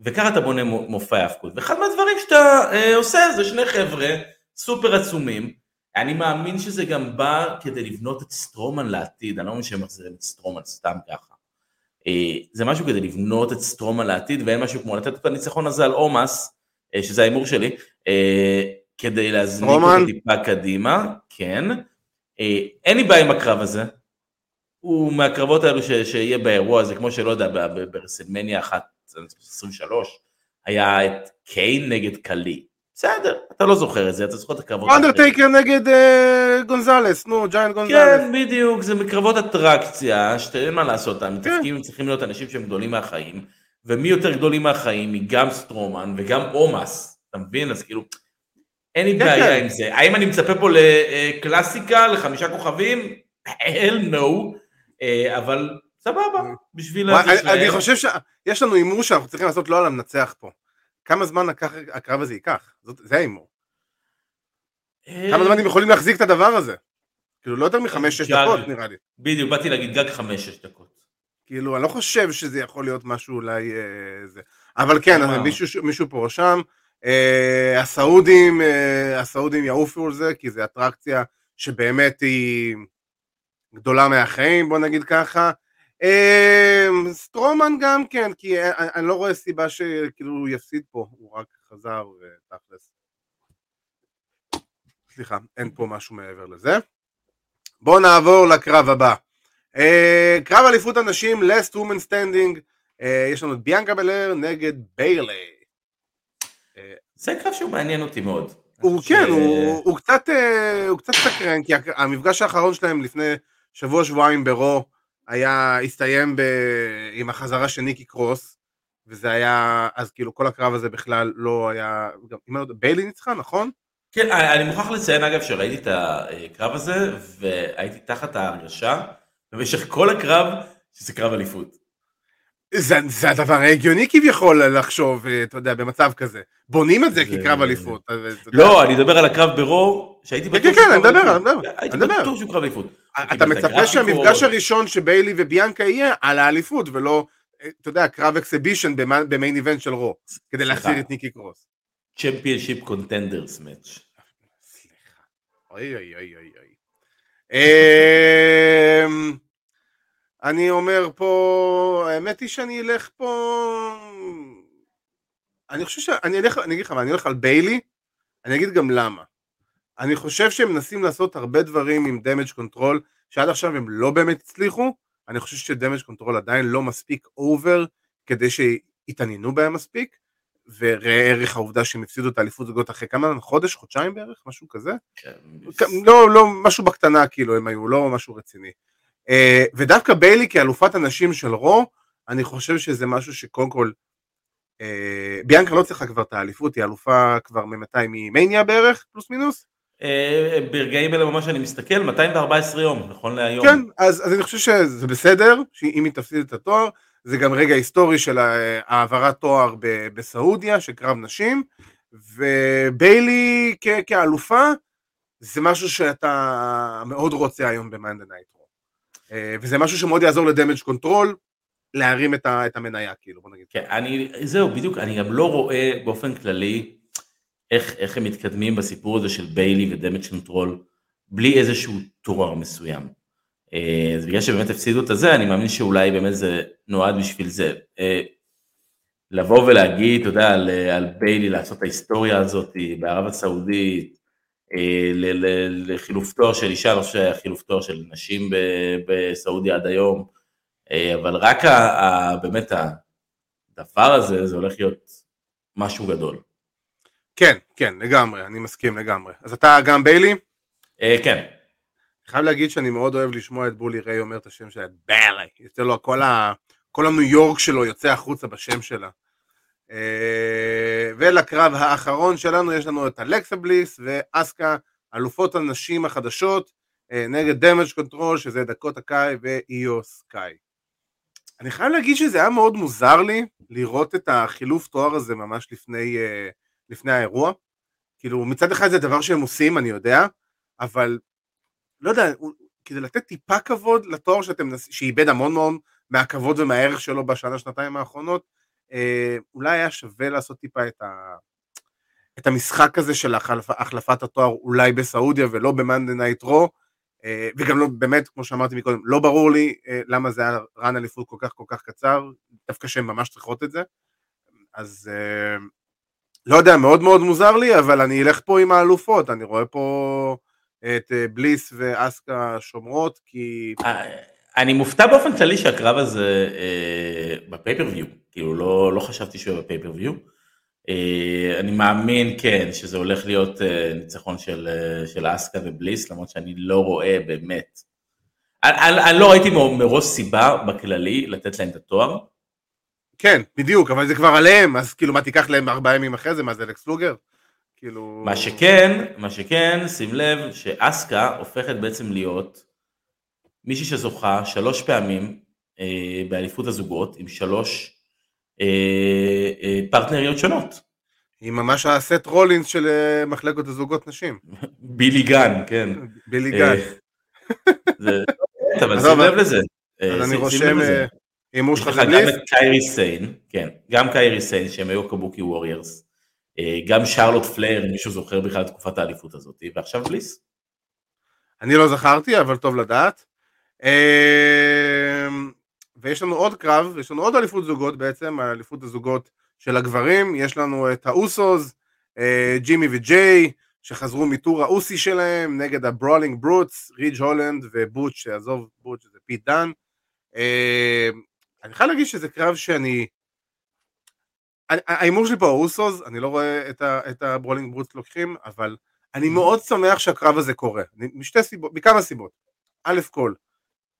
וככה אתה בונה מופע ההפקות. ואחד מהדברים שאתה אה, עושה זה שני חבר'ה סופר עצומים. אני מאמין שזה גם בא כדי לבנות את סטרומן לעתיד, אני לא מבין שהם מחזירים את סטרומן סתם ככה. אה, זה משהו כדי לבנות את סטרומן לעתיד, ואין משהו כמו לתת את הניצחון הזה על עומוס, אה, שזה ההימור שלי, אה, כדי להזניק אותו טיפה קדימה, כן. אין לי בעיה עם הקרב הזה, הוא מהקרבות האלו ש, שיהיה באירוע הזה, כמו שלא יודע, ברסלמניה 1, 23, היה את קיין נגד קלי. בסדר, אתה לא זוכר את זה, אתה זוכר את הקרבות. אנדרטייקר נגד אה, גונזלס, נו, ג'יינט גונזלס. כן, בדיוק, זה מקרבות אטרקציה, שאין מה לעשות, המתפקים כן. צריכים להיות אנשים שהם גדולים מהחיים, ומי יותר גדולים מהחיים מגם סטרומן וגם עומאס, אתה מבין? אז כאילו, אין לי כן, בעיה כן. עם זה. האם אני מצפה פה לקלאסיקה, לחמישה כוכבים? hell no. אה, אבל סבבה, בשביל... אני חושב שיש לנו הימור שאנחנו צריכים לעשות לא על המנצח פה. כמה זמן הקרב הזה ייקח? זה ההימור. אה, כמה זמן הם יכולים להחזיק את הדבר הזה? כאילו לא יותר מחמש-שש דקות נראה לי. בדיוק, באתי להגיד גג חמש-שש דקות. כאילו, אני לא חושב שזה יכול להיות משהו אולי אה, זה. אבל כן, מישהו פה רשם, הסעודים, הסעודים יעופו על זה, כי זה אטרקציה שבאמת היא... גדולה מהחיים, בוא נגיד ככה. אמ, סטרומן גם כן, כי אני לא רואה סיבה שכאילו הוא יפסיד פה, הוא רק חזר ותכלס. סליחה, אין פה משהו מעבר לזה. בואו נעבור לקרב הבא. קרב אליפות הנשים, last woman standing, יש לנו את ביאנקה בלר נגד ביילי. זה קרב שהוא מעניין אותי מאוד. הוא ש... כן, הוא, הוא, קצת, הוא קצת סקרן, כי המפגש האחרון שלהם לפני שבוע שבועיים ברו היה, הסתיים ב... עם החזרה של ניקי קרוס, וזה היה, אז כאילו כל הקרב הזה בכלל לא היה, גם, אם אני לא יודע, ביילי ניצחה, נכון? כן, אני מוכרח לציין אגב שראיתי את הקרב הזה, והייתי תחת ההרגשה במשך כל הקרב שזה קרב אליפות. זה, זה הדבר ההגיוני כביכול לחשוב, אתה יודע, במצב כזה. בונים את זה זה... כקרב אליפות. לא, אני מדבר על הקרב ברור, שהייתי בטוח כן, כן, אני מדבר, אני מדבר. הייתי בטוח שהוא קרב אליפות. אתה מצפה שהמפגש הראשון שביילי וביאנקה יהיה על האליפות, ולא אתה יודע, קרב אקסיבישן ב main event של Raw, כדי להחזיר את ניקי קרוס. championship contenders match. סליחה. אוי אוי אוי אוי אוי. אמ, אני אומר פה, האמת היא שאני אלך פה, אני חושב שאני אלך, אני אגיד לך מה, אני אלך על ביילי, אני אגיד גם למה. אני חושב שהם מנסים לעשות הרבה דברים עם Damage Control, שעד עכשיו הם לא באמת הצליחו, אני חושב ש-Damage Control עדיין לא מספיק over כדי שיתעניינו בהם מספיק, וראה ערך העובדה שהם הפסידו את האליפות זוגות אחרי כמה, חודש, חודשיים בערך, משהו כזה? כן. לא, לא, משהו בקטנה כאילו הם היו, לא משהו רציני. אה, ודווקא ביילי כאלופת הנשים של Raw, אני חושב שזה משהו שקודם כל, אה, ביאנקה לא צריכה כבר את האליפות, היא אלופה כבר ממתי, מ-Mania בערך, פלוס מינוס? אה, ברגעים אלה ממש אני מסתכל, 214 יום, נכון להיום. כן, אז, אז אני חושב שזה בסדר, שאם היא תפסיד את התואר, זה גם רגע היסטורי של העברת תואר בסעודיה, של קרב נשים, וביילי כ- כאלופה, זה משהו שאתה מאוד רוצה היום ב-Monday Night Raw. וזה משהו שמאוד יעזור ל-Damage Control, להרים את, ה- את המניה, כאילו, בוא נגיד. כן, אני, זהו, בדיוק, אני גם לא רואה באופן כללי איך, איך הם מתקדמים בסיפור הזה של ביילי ו-Damage Control, בלי איזשהו תואר מסוים. אה, אז בגלל שבאמת הפסידו את הזה, אני מאמין שאולי באמת זה נועד בשביל זה. אה, לבוא ולהגיד, אתה יודע, על, על ביילי לעשות את ההיסטוריה הזאת בערב הסעודית, אה, לחילוף תואר של אישה, לא חושב שהיה חילוף תואר של נשים בסעודיה עד היום, אבל רק ה, ה, באמת הדבר הזה, זה הולך להיות משהו גדול. כן, כן, לגמרי, אני מסכים לגמרי. אז אתה גם ביילי? כן. חייב להגיד שאני מאוד אוהב לשמוע את בולי ריי אומר את השם שלה, ביילי, יוצא לו כל, ה... כל הניו יורק שלו יוצא החוצה בשם שלה. ולקרב האחרון שלנו יש לנו את אלכסה בליס ואסקה, אלופות הנשים החדשות, נגד Damage CTRL, שזה דקוטה קאי ואיו סקאי. אני חייב להגיד שזה היה מאוד מוזר לי לראות את החילוף תואר הזה ממש לפני, לפני האירוע. כאילו מצד אחד זה דבר שהם עושים, אני יודע, אבל לא יודע, כדי לתת טיפה כבוד לתואר שאתם, שאיבד המון מאוד מהכבוד ומהערך שלו בשנה, שנתיים האחרונות, אה, אולי היה שווה לעשות טיפה את, ה, את המשחק הזה של החלפ, החלפת התואר אולי בסעודיה ולא ב Monday Night Raw, וגם לא, באמת, כמו שאמרתי מקודם, לא ברור לי אה, למה זה היה run אליפות כל כך כל כך קצר, דווקא שהן ממש צריכות את זה, אז אה, לא יודע, מאוד מאוד מוזר לי, אבל אני אלך פה עם האלופות, אני רואה פה... את אה, בליס ואסקה שומרות, כי... אה, אני מופתע באופן כללי שהקרב הזה אה, בפייפריוויו, כאילו לא, לא חשבתי שהוא יהיה בפייפריוויו. אה, אני מאמין כן שזה הולך להיות אה, ניצחון של, אה, של אסקה ובליס, למרות שאני לא רואה באמת. אני, אני לא ראיתי מראש סיבה בכללי לתת להם את התואר. כן, בדיוק, אבל זה כבר עליהם, אז כאילו מה תיקח להם ארבעה ימים אחרי זה, מה זה אלכס לוגר? כאילו... מה שכן, מה שכן, שים לב שאסקה הופכת בעצם להיות מישהי שזוכה שלוש פעמים אה, באליפות הזוגות עם שלוש אה, אה, פרטנריות שונות. היא ממש הסט רולינס של אה, מחלקת הזוגות נשים. בילי גן, כן. בילי גן. זה, אבל שים לב לזה. אז אני רושם הימור שלך זה בליס. גם קיירי סיין, כן, גם קיירי סיין שהם היו Kabuki Warriors. גם שארלוט פלייר, אם מישהו זוכר בכלל את תקופת האליפות הזאת, ועכשיו בליס. אני לא זכרתי, אבל טוב לדעת. ויש לנו עוד קרב, יש לנו עוד אליפות זוגות בעצם, האליפות הזוגות של הגברים, יש לנו את האוסוס, ג'ימי וג'יי, שחזרו מ tour ה Aussie שלהם נגד ה Brawling Brutes, ריג' הולנד ובוטש, שעזוב בוטש זה פיט דן. אני חייב להגיד שזה קרב שאני ההימור שלי פה האוסוס, אני לא רואה את, ה, את ה Brawling Brutes לוקחים, אבל אני מאוד שמח שהקרב הזה קורה, משתי סיבות, מכמה סיבות. א' כל,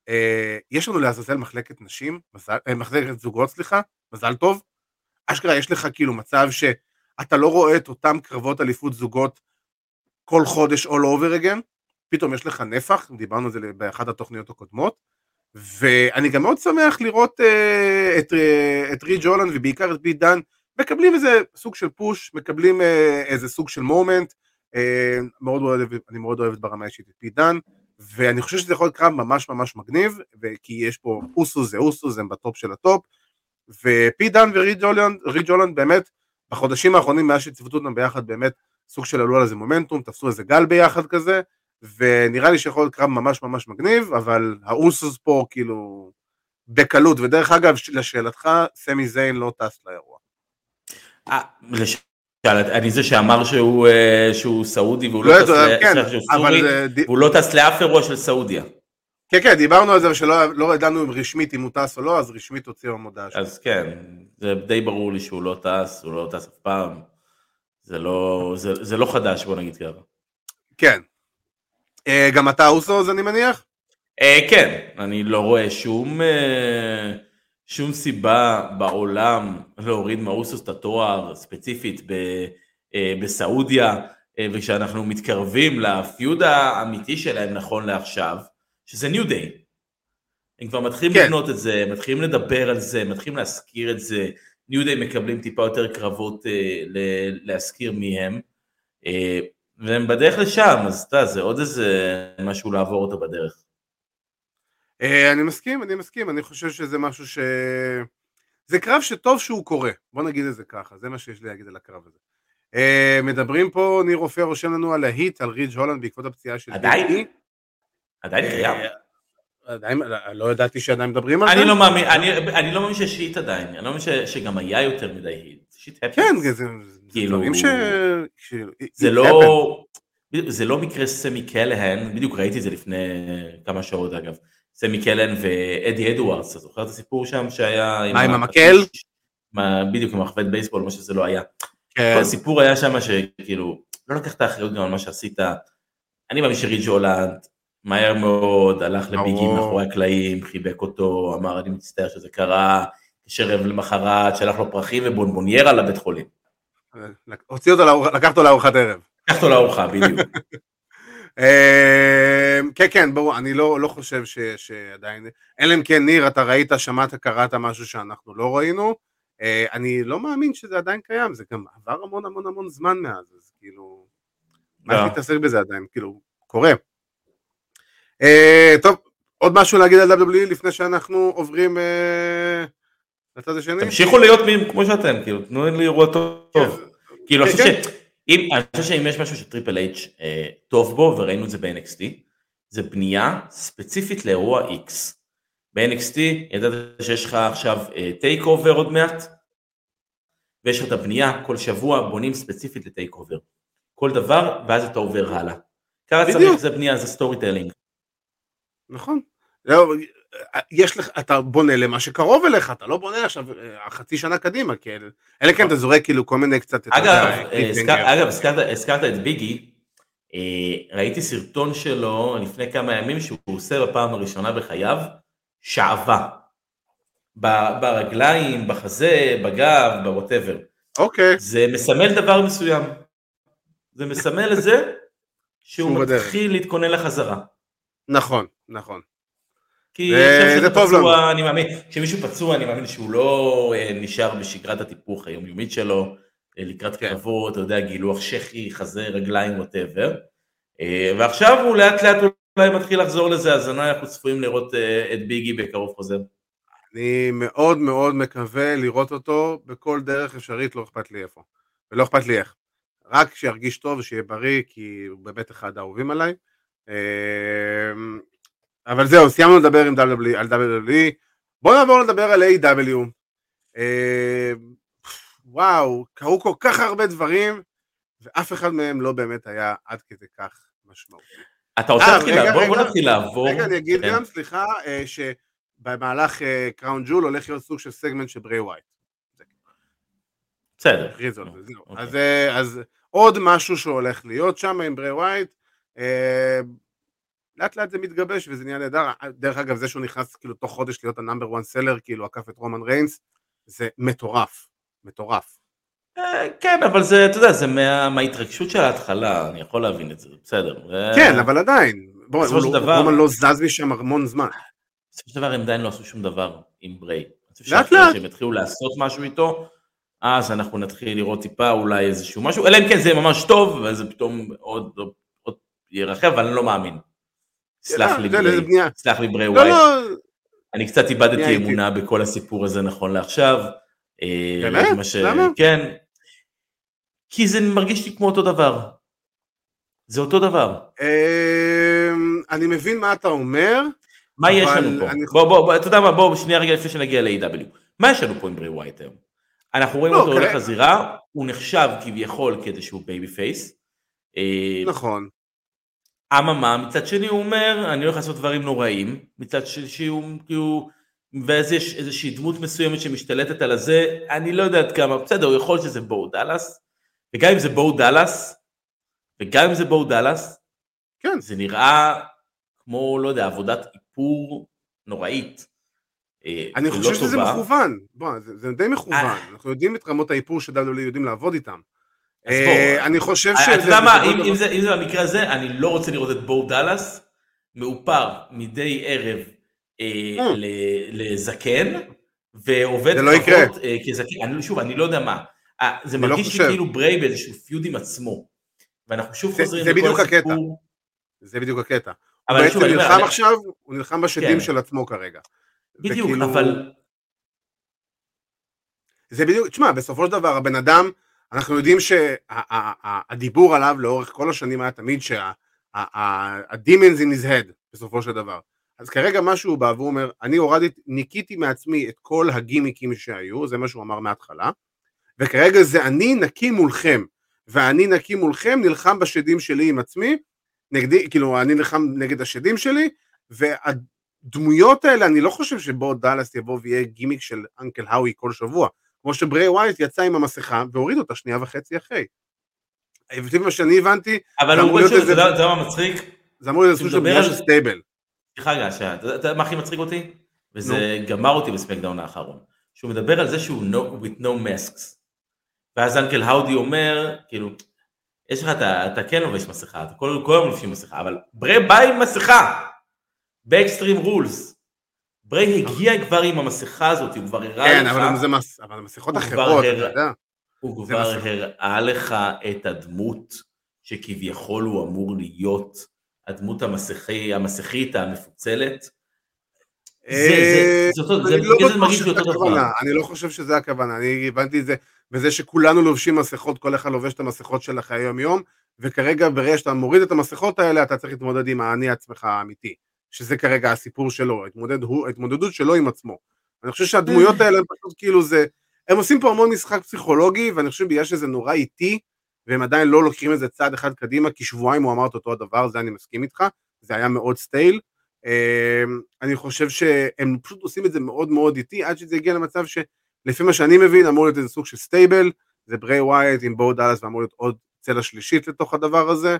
אה, יש לנו לעזאזל מחלקת נשים, מזל, אה, מחלקת זוגות סליחה, מזל טוב. אשכרה יש לך כאילו מצב שאתה לא רואה את אותם קרבות אליפות זוגות כל חודש all over again, פתאום יש לך נפח, דיברנו על זה באחת התוכניות הקודמות, ואני גם מאוד שמח לראות אה, את, אה, את ריג' הולנד ובעיקר את פיט דן מקבלים איזה סוג של push, מקבלים אה, איזה סוג של moment, אה, מאוד אוהב, אני מאוד אוהב ברמה אישית את פיט דן, ואני חושב שזה יכול להיות קרב ממש ממש מגניב, כי יש פה אוסוס זה אוסוס, הם ב top של ה top, ופיט דן וריג' ריג' הולנד באמת, בחודשים האחרונים מאז שציוותו אותם ביחד באמת סוג של עלו על איזה מומנטום, תפסו איזה גל ביחד כזה, ונראה לי שיכול להיות קרב ממש ממש מגניב, אבל האוסוס פה כאילו בקלות, ודרך אגב, לשאלתך, סמי זיין לא טס לאירוע. אה, לשאלת, אני זה שאמר שהוא, אה, שהוא סעודי והוא לא, לא טס, כן, סורי, ד- והוא לא טס לאף אירוע של סעודיה. כן, כן, דיברנו על זה, ושלא לא ידענו אם רשמית אם הוא טס או לא, אז רשמית הוציאו מודעה שלו. אז כן, זה די ברור לי שהוא לא טס, הוא לא טס אף פעם. זה לא, זה, זה לא חדש, בוא נגיד ככה. כן. אה, גם אתה אוסו, אני מניח? אה, כן, אני לא רואה שום, אה, שום סיבה בעולם להוריד מאוסוס את התואר ספציפית ב, בסעודיה, וכשאנחנו מתקרבים לפיוד האמיתי שלהם נכון לעכשיו, שזה ניו דיי. הם כבר מתחילים כן. לבנות את זה, מתחילים לדבר על זה, מתחילים להזכיר את זה, ניו דיי מקבלים טיפה יותר קרבות אה, להזכיר מי הם, אה, והם בדרך לשם, אז אתה יודע, זה עוד איזה משהו לעבור אותו בדרך. אה, אני מסכים, אני מסכים, אני חושב שזה משהו ש... זה קרב שטוב שהוא קורה, בוא נגיד את זה ככה, זה מה שיש לי להגיד על הקרב הזה. אה, מדברים פה, ניר רופא רושם לנו על להיט, על רידג' הולנד בעקבות הפציעה של עדיין? עדיין קיים. אה, עדיין, לא ידעתי שעדיין מדברים על זה. אני לא מאמין, אני, לא מאמין שיש היט עדיין, אני לא מאמין שגם היה יותר מדי היט. שיט כן, happens. זה, זה, זה כאילו- דברים ש... ש... זה it לא, זה לא מקרה סמי קלהן, בדיוק ראיתי את זה לפני כמה שעות אגב, סמי קלהן ואדי אדוארדס, אתה זוכר את הסיפור שם שהיה... מה, עם המקל? מה- בדיוק עם המחבט בייסבול, מה שזה לא היה. כן. כל הסיפור היה שם שכאילו, לא לקח את האחריות גם על מה שעשית. אני מאמין שריג' הולנד, מהר מאוד, הלך לביגי ברור. מאחורי הקלעים, חיבק אותו, אמר אני מצטער שזה קרה, התקשר אליו למחרת, שלח לו פרחים ובונבוניירה לבית חולים. הוציא אותו, לקח אותו לארוחת ערב. קח אותו לארוחה, בדיוק. אה, כן, כן, ברור, אני לא, לא חושב ש, שעדיין, אלא אם כן, ניר, אתה ראית, שמעת, קראת משהו שאנחנו לא ראינו, אה, אני לא מאמין שזה עדיין קיים, זה גם עבר המון המון המון זמן מאז, אז כאילו, מה לא. להתעסק בזה עדיין, כאילו, קורה. אה, טוב, עוד משהו להגיד על WWE לפני שאנחנו עוברים אה, לצד השני? תמשיכו להיות מי- כמו שאתם, כאילו, תנו לי אירוע טוב. כאילו, אני כן, חושב ש- אם- אני חושב שאם יש משהו שטריפל אייץ' אה, טוב בו, וראינו את זה ב-NXT, זה בנייה ספציפית לאירוע X. ב-NXT ידעת שיש לך עכשיו TakeOver עוד מעט, ויש לך את הבנייה, כל שבוע בונים ספציפית ל TakeOver. כל דבר, ואז אתה עובר הלאה. ככה. צריך, זה בנייה, זה storytelling. נכון. יש לך, אתה בונה למה שקרוב אליך, אתה לא בונה עכשיו אה, חצי שנה קדימה, כי אל- אלא כן אתה זורק כאילו כל מיני קצת... אגב, אה, אגב, הזכרת- את ביגי, אה, ראיתי סרטון שלו לפני כמה ימים שהוא עושה בפעם הראשונה בחייו שעווה. ברגליים, בחזה, בגב, בווטאבר. אוקיי, זה מסמל דבר מסוים. זה מסמל את זה שהוא. מתחיל להתכונן לחזרה. נכון, נכון. כי זה- כשמישהו טוב פצוע, אני מאמין, כשמישהו פצוע אני מאמין שהוא לא אה, נשאר בשגרת הטיפוח היומיומית שלו, אה, לקראת כן. קרבות, אתה יודע, גילוח שחי, חזה, רגליים, ווטאבר. ועכשיו הוא לאט לאט אולי מתחיל לחזור לזה, אז אנחנו צפויים לראות אה, את ביגי בקרוב חוזר. אני מאוד מאוד מקווה לראות אותו בכל דרך אפשרית, לא אכפת לי איפה. ולא אכפת לי איך. רק שירגיש טוב ושיהיה בריא, כי הוא באמת אחד האהובים עליי. אבל זהו, סיימנו לדבר עם WWE, על WWE. בואו נעבור לדבר על AEW אמ, וואו, קרו כל כך הרבה דברים, ואף אחד מהם לא באמת היה עד כדי כך משמעותי. אתה רוצה אה, להתחיל, רגע, בוא בוא רגע. נתחיל לעבור. רגע, אני אגיד כן. גם, סליחה, אה, שבמהלך Crown Jewel הולך להיות סוג של סגמנט של בריי ווייט. בסדר. זה, זהו. אוקיי. אז, אה, אז עוד משהו שהולך להיות שם עם בריי ווייט. לאט לאט זה מתגבש וזה נהיה נהדר. דרך אגב, זה שהוא נכנס כאילו תוך חודש להיות ה number 1 seller, כאילו עקף את רומן ריינס, זה מטורף. מטורף. אה, כן, אבל זה, אתה יודע, זה מה- מההתרגשות של ההתחלה, אני יכול להבין את זה, בסדר. כן, אבל עדיין. בוא, רומן לא זז משם המון זמן. בסופו של דבר הם עדיין לא עשו שום דבר עם בריי. לאט לאט. שהם יתחילו לעשות משהו איתו, אז אנחנו נתחיל לראות טיפה אולי איזשהו משהו, אלא אם כן זה יהיה ממש טוב, וזה פתאום עוד, עוד ירחב, אבל אני לא מאמין. סלח לי לא, זה בריי, בנייה. סלח לי בריי לא, ווייט. לא, אני קצת איבדתי אמונה בכל הסיפור הזה נכון לעכשיו. אה, באמת? למה? כן. כי זה מרגיש לי כמו אותו דבר. זה אותו דבר. אמ, אני מבין מה אתה אומר. מה יש לנו פה? בוא, בוא, בוא, אתה יודע מה, בוא, שנייה רגע לפני שנגיע ל-AEW. מה יש לנו פה עם בריי ווייט היום? אנחנו רואים לא, אותו הולך כרגע- לזירה, הוא נחשב כביכול כאיזשהו babyface. נכון. אממה, מצד שני הוא אומר, אני הולך לעשות דברים נוראים, מצד שלישי הוא, כאילו, ואז יש איזושהי דמות מסוימת שמשתלטת על הזה, אני לא יודע עד כמה, בסדר, הוא יכול שזה בואו דאלאס, וגם אם זה בואו דאלאס, וגם אם זה בואו דאלאס, כן. זה נראה כמו, לא יודע, עבודת איפור נוראית. אה, אני ולא חושב שזה טובה. מכוון. בוא, זה, זה די מכוון. אה. אנחנו יודעים את רמות האיפור ש-WWE יודעים לעבוד איתם. אה, אני חושב אה, שזה... אתה יודע מה, אם, זה, במקרה הזה, אני לא רוצה לראות את בואו דאלאס מאופר מדי ערב אה, לזקן, ועובד זה לא יקרה. פחות, כזקן, שוב, אני לא יודע מה, זה לא מרגיש לי. כאילו בריי באיזשהו פיוד עם עצמו, ואנחנו שוב חוזרים לכל. הסיפור, זה בדיוק הקטע. הוא בעצם נלחם עכשיו, הוא נלחם בשדים כן. של עצמו כרגע. בדיוק, אבל זה בדיוק, תשמע, בסופו של דבר הבן אדם, אנחנו יודעים שהדיבור עליו לאורך כל השנים היה תמיד in his head, בסופו של דבר. אז כרגע מה שהוא בא והוא אומר, אני הורדתי, ניקיתי מעצמי את כל הגימיקים שהיו, זה מה שהוא אמר מההתחלה, וכרגע זה אני נקי מולכם, ואני נקי מולכם, נלחם בשדים שלי עם עצמי, נגדי, כאילו, אני נלחם נגד השדים שלי, והדמויות האלה, אני לא חושב שבו דאלאס יבוא ויהיה גימיק של אנקל האווי כל שבוע, כמו שבריי ווייט יצא עם המסכה והוריד אותה שנייה וחצי אחרי. לפי מה שאני הבנתי, אבל זה הוא אמור להיות שוב, אתה איזה- יודע אתה יודע מה מצחיק? זה אמור להיות סוג של בנייה של stable. סליחה רגע, אתה יודע מה הכי מצחיק אותי? וזה גמר אותי ב SmackDown האחרון. שהוא מדבר על זה שהוא no, with no masks. ואז אנקל האודי אומר, כאילו, יש לך, אתה, אתה כן לובש מסכה, אתה כל, כל היום לובשים מסכה, אבל בריי בא עם מסכה! ב Extreme Rules. ברי הגיע כבר עם המסכה הזאת, הוא כבר הראה כן, לך, אבל זה מס- אבל מסכות אחרות, אתה יודע. הוא כבר. הראה לך את הדמות שכביכול הוא אמור להיות, הדמות המסכי, המסכית המפוצלת. אני לא חושב שזה הכוונה, אני הבנתי את זה בזה שכולנו לובשים מסכות, כל אחד לובש את המסכות של החיי היום יום, וכרגע ברגע שאתה מוריד את המסכות האלה, אתה צריך להתמודד עם האני עצמך האמיתי, שזה כרגע הסיפור שלו, ההתמודד הוא- ההתמודדות שלו עם עצמו. אני חושב שהדמויות האלה הם פשוט כאילו זה, הם עושים פה המון משחק פסיכולוגי, ואני חושב בגלל שזה נורא איטי, והם עדיין לא לוקחים את זה צעד אחד קדימה, כי שבועיים הוא אמר את אותו הדבר, זה אני מסכים איתך, זה היה מאוד stale. אמ, אני חושב שהם פשוט עושים את זה מאוד מאוד איטי, עד שזה הגיע למצב שלפי מה שאני מבין, אמור להיות איזה סוג של stable, זה בריי ווייט עם בו דאלאס, ואמור להיות עוד צלע שלישית לתוך הדבר הזה.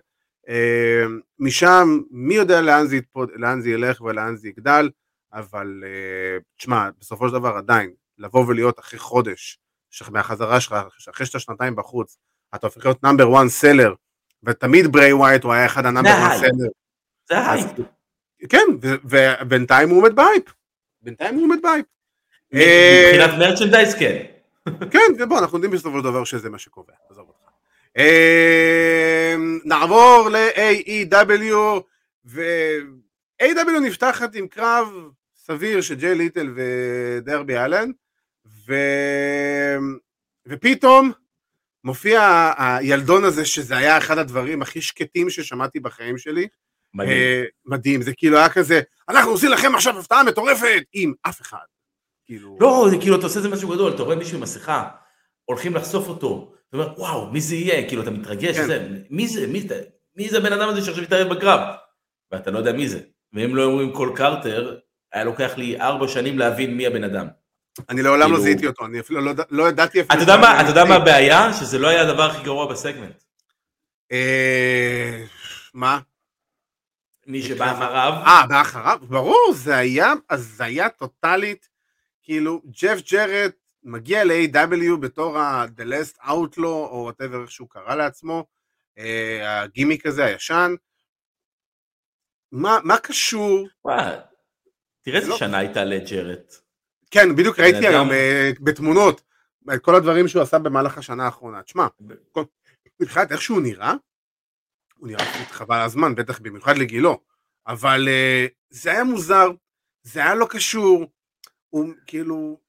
אמ, משם, מי יודע לאן זה, יתפוד, לאן זה ילך ולאן זה יגדל, אבל אה, תשמע, בסופו של דבר עדיין, לבוא ולהיות אחרי חודש, מהחזרה שלך, אחרי שאתה שנתיים בחוץ, אתה הופך להיות number 1 seller, ותמיד ברי וויאט הוא היה אחד ה number זה 1 hype. seller. זה הייפ. כן, ובינתיים הוא עומד בהייפ. בינתיים הוא עומד בהייפ. אה, מבחינת merchandise כן. כן, ובוא, אנחנו יודעים בסופו של דבר שזה מה שקובע, נעבור ל-AEW, ו-AEW נפתחת עם קרב סביר של ג'יי ליטל ודרבי אלן, ו... ופתאום מופיע הילדון הזה, שזה היה אחד הדברים הכי שקטים ששמעתי בחיים שלי. מדהים. אה, מדהים, זה כאילו היה כזה, אנחנו עושים לכם עכשיו הפתעה מטורפת עם אף אחד. כאילו... לא, זה כאילו אתה עושה את זה משהו גדול, אתה רואה מישהו עם מסכה, הולכים לחשוף אותו, אתה אומר וואו מי זה יהיה, כאילו אתה מתרגש, כן. זה, מי זה, מי זה, מי זה הבן אדם הזה שעכשיו מתערב בקרב, ואתה לא יודע מי זה, ואם לא אומרים קול קרטר, היה לוקח לי ארבע שנים להבין מי הבן אדם. אני לעולם לא כאילו- זיהיתי אותו, אני אפילו לא, לא ידעתי אפילו... אתה יודע מה, אתה יודע מה הבעיה? שזה לא היה הדבר הכי גרוע בסגמנט. אה, מה? מי שבא אחריו, אה, באחריו? ברור, זה היה הזיה טוטאלית. כאילו, ג'ף ג'רד מגיע ל-AW בתור ה-The Last Outlaw, או whatever איך שהוא קרא לעצמו, אה, הגימיק הזה, הישן. מה, מה קשור? וואי, תראה איזה לא. שנה הייתה לג'רט. כן, בדיוק ראיתי אדם- היום אה, בתמונות, את כל הדברים שהוא עשה במהלך השנה האחרונה. תשמע, כל- מבחינת איך שהוא נראה, הוא נראה חבל הזמן, בטח במיוחד לגילו, אבל אה, זה היה מוזר, זה היה לא קשור, הוא כאילו,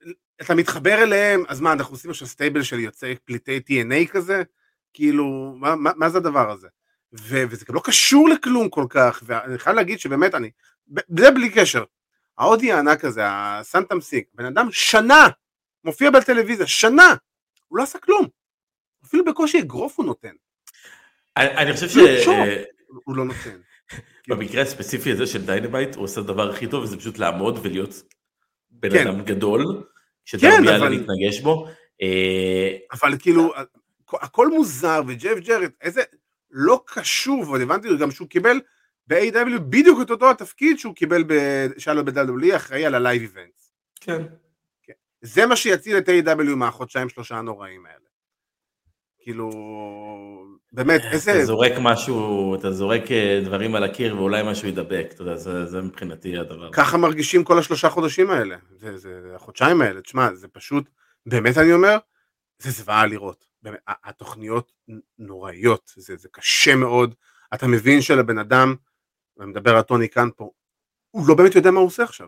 אתה מתחבר אליהם, אז מה, אנחנו עושים עכשיו stable של יוצאי פליטי TNA כזה? כאילו, מה, מה, מה זה הדבר הזה? ו, וזה גם לא קשור לכלום כל כך, ואני חייב להגיד שבאמת אני, זה בלי קשר, ההודי הענק הזה, הסטנאם סינג, בן אדם שנה מופיע בטלוויזיה, שנה, הוא לא עשה כלום, אפילו בקושי אגרוף הוא נותן. אני, אני חושב ש... הוא לא נותן. במקרה הספציפי הזה של Dynamite הוא עושה את הדבר הכי טוב וזה פשוט לעמוד ולהיות בן כן. אדם גדול, שאתה כן, מיד אבל... להתנגש בו. אה, אבל כאילו הכל מוזר וג'ף ג'ארט זה לא קשור ועוד הבנתי גם שהוא קיבל ב-AEW בדיוק את אותו התפקיד שהוא קיבל שהיה לו ב-WWE אחראי על ה live events. כן. כן. זה מה שיציל את AEW מהחודשיים שלושה הנוראים האלה. כאילו, באמת, איזה... אתה זורק משהו, אתה זורק אה, דברים על הקיר ואולי משהו ידבק, אתה יודע, זה, זה מבחינתי הדבר. ככה מרגישים כל השלושה חודשים האלה, זה, זה, החודשיים האלה, תשמע, זה פשוט, באמת אני אומר, זה זוועה לראות. באמת, התוכניות נוראיות, זה, זה קשה מאוד, אתה מבין שלבן אדם, ואני מדבר על טוני כאן פה, הוא לא באמת יודע מה הוא עושה עכשיו.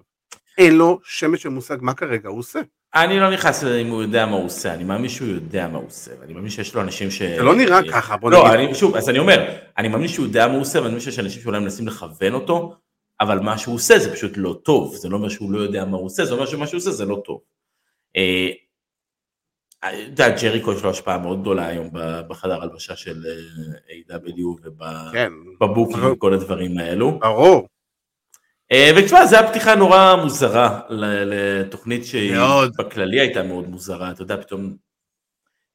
אין לו שמץ של מושג מה כרגע הוא עושה. אני לא נכנס לזה אם הוא יודע מה הוא עושה, אני מאמין שהוא יודע מה הוא עושה, ואני מאמין שיש לו אנשים ש... זה לא נראה ככה, בוא לא, נגיד. לא, שוב, אז אני אומר, אני מאמין שהוא יודע מה הוא עושה, ואני מאמין שיש אנשים שאולי מנסים לכוון אותו, אבל מה שהוא עושה זה פשוט לא טוב, זה לא אומר שהוא לא יודע מה הוא עושה, זה אומר שמה שהוא עושה זה לא טוב. אה, אתה יודע, ג'ריקו יש לו השפעה מאוד גדולה היום בחדר הלבשה של אה, A.W. ובבוקים כן. וכל הדברים האלו. ברור. אה, ותשמע, זו הפתיחה נורא מוזרה לתוכנית שהיא בכללי הייתה מאוד מוזרה, אתה יודע, פתאום...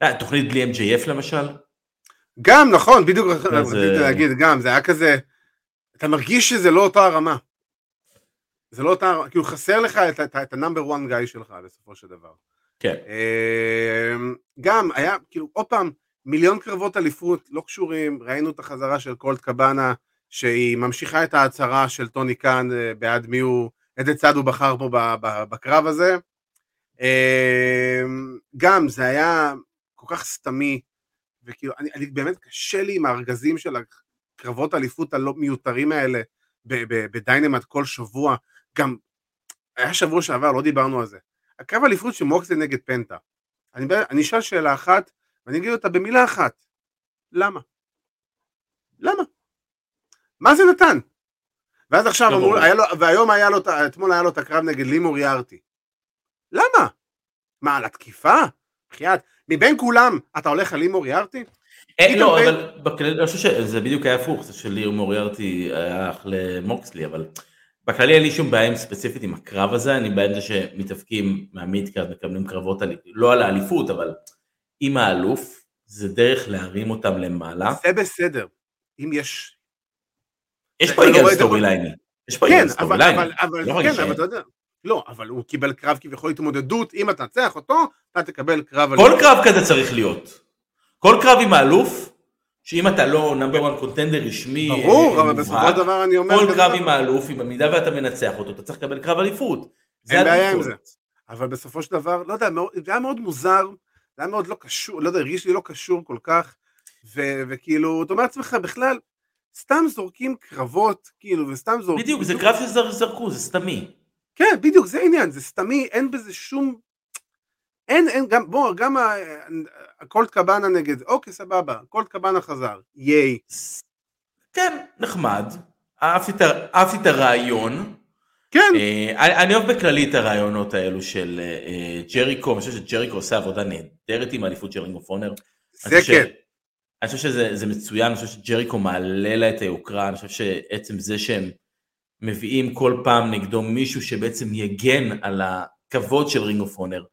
אה, תוכנית בלי MJF למשל? גם, נכון, בדיוק רציתי להגיד, גם, זה היה כזה, אתה מרגיש שזה לא אותה הרמה. זה לא אותה, כאילו חסר לך את ה number 1 guy שלך בסופו של דבר. כן. אמ, גם היה, כאילו, עוד פעם, מיליון קרבות אליפות לא קשורים, ראינו את החזרה של קולט קבאנה, שהיא ממשיכה את ההצהרה של טוני קאן אה, בעד מי הוא, איזה צד הוא בחר פה בקרב הזה. אמ, גם זה היה כל כך סתמי, וכאילו, אני, אני באמת קשה לי עם הארגזים של הקרבות אליפות הלא מיותרים האלה בדיינמט כל שבוע. גם היה שבוע שעבר, לא דיברנו על זה. הקרב אליפות של מוקסי נגד פנטה. אני, אני אשאל שאלה אחת, ואני אגיד אותה במילה אחת. למה? למה? מה זה נתן? ואז עכשיו לא אמרו, היה לו, והיום היה לו, אתמול היה לו את הקרב נגד לימור יארטי. למה? מה, על התקיפה? בחייאת, מבין כולם אתה הולך על לימור יארטי? אה, לא, אבל בכלל, אני חושב שזה בדיוק היה הפוך, זה של לימור יארטי היה אח למוקסלי, אבל בכללי אין לי שום בעיה עם ספציפית עם הקרב הזה, אני בעיה עם זה שמתאבקים מהמידקארד מקבלים קרבות, לא על האליפות, אבל עם האלוף, זה דרך להרים אותם למעלה. זה בסדר, אם יש יש פה היגיון storyline י. יש פה היגיון storyline י. לא כן, אבל אתה יודע. לא, אבל הוא קיבל קרב כביכול התמודדות, אם אתה תנצח אותו, אתה תקבל קרב... כל קרב כזה צריך להיות. כל קרב עם האלוף, שאם אתה לא number 1 contender רשמי, ברור, אבל בסופו של דבר אני אומר... כל קרב עם האלוף, אם במידה ואתה מנצח אותו, אתה צריך לקבל קרב אליפות. אין בעיה עם זה. אבל בסופו של דבר, לא יודע, זה היה מאוד מוזר, זה היה מאוד לא קשור, לא יודע, הרגיש לי לא קשור כל כך, וכאילו, אתה אומר לעצמך, בכלל, סתם זורקים קרבות, כאילו, וסתם זורקים... בדיוק, זה קרב שזרקו, זה סתמי. כן, בדיוק, זה העניין, זה סתמי, אין בזה שום... אין, אין, גם, בוא, גם הקולט קבאנה נגד, אוקיי, סבבה, קולט קבאנה חזר, ייי. כן, נחמד, אהבתי את הרעיון. כן. אה, אני אוהב בכללי את הרעיונות האלו של אה, ג'ריקו, אני חושב שג'ריקו עושה עבודה נהדרת עם האליפות של Ring of Honor. זה כן. אני חושב שזה מצוין, אני חושב שג'ריקו מעלה לה את היוקרה, אני חושב שעצם זה שהם מביאים כל פעם נגדו מישהו שבעצם יגן על הכבוד של Ring of Honor.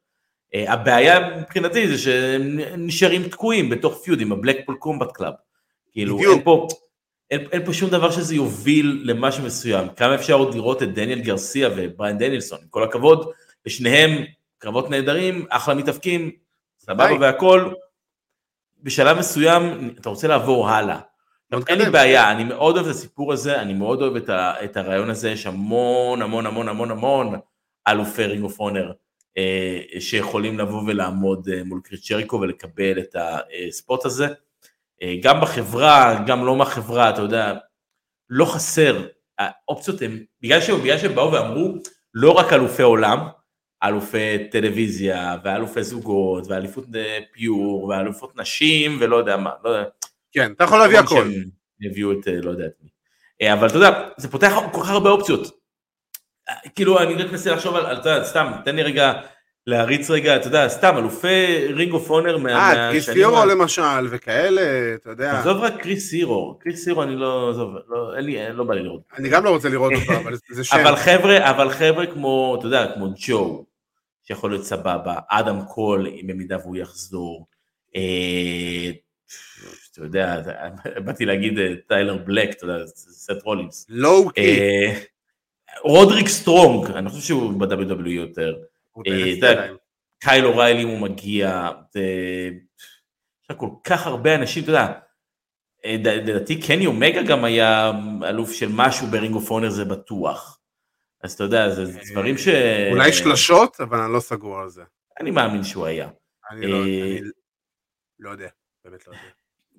הבעיה מבחינתי זה שהם נשארים תקועים בתוך feud עם ה Blackpool Combat Club. כאילו אין פה, אין, אין פה שום דבר שזה יוביל למשהו מסוים. כמה אפשר עוד לראות את דניאל גרסיה ובריין דניאלסון, עם כל הכבוד, ושניהם קרבות נהדרים, אחלה מתאבקים, סבבה והכל, בשלב מסוים אתה רוצה לעבור הלאה. אין לי בעיה, אני מאוד אוהב את הסיפור הזה, אני מאוד אוהב את, ה, את הרעיון הזה, יש המון המון המון המון המון אלופי Ring of Honor אה, שיכולים לבוא ולעמוד אה, מול קריס ג'ריקו ולקבל את הספוט הזה. אה, גם בחברה, גם לא מהחברה, אתה יודע, לא חסר, האופציות הן, בגלל שהם, בגלל שהם באו ואמרו, לא רק אלופי עולם, אלופי טלוויזיה, ואלופי זוגות, ואליפות אה, פיור, ואלופות נשים, ולא יודע מה, לא יודע. כן, אתה יכול להביא הכל. הביאו את אה, לא יודע את מי. אה, אבל אתה יודע, זה פותח כל כך הרבה אופציות. כאילו, אני רק מנסה לחשוב על, אתה יודע, סתם, תן לי רגע להריץ רגע, אתה יודע, סתם, אלופי Ring of Honor אה, מהשנים... קריס הירו למשל, וכאלה, אתה יודע. עזוב רק קריס הירו, קריס הירו אני לא, עזוב, לא, אין לי, לא בא לי לראות. אני גם לא רוצה לראות אותו, אבל זה שם. אבל חבר'ה, אבל חבר'ה כמו, אתה יודע, כמו ג'ו, שיכול להיות סבבה, אדם קול, במידה והוא יחזור, אה, אתה יודע, באתי להגיד אה, טיילר בלק, אתה יודע, סט רולינס. לואו קי. אה, רודריק סטרונג, אני חושב שהוא ב-WWE יותר. אה. קייל אוריילי אם הוא מגיע. יש כל כך הרבה אנשים, אתה יודע, אה, לדעתי קני אומגה גם היה אלוף של משהו ב Ring of Honor זה בטוח. אז אתה יודע, זה דברים ש... אולי שלשות, אבל אני לא סגור על זה. אני מאמין שהוא היה. אני לא- אה, לא יודע, באמת לא יודע.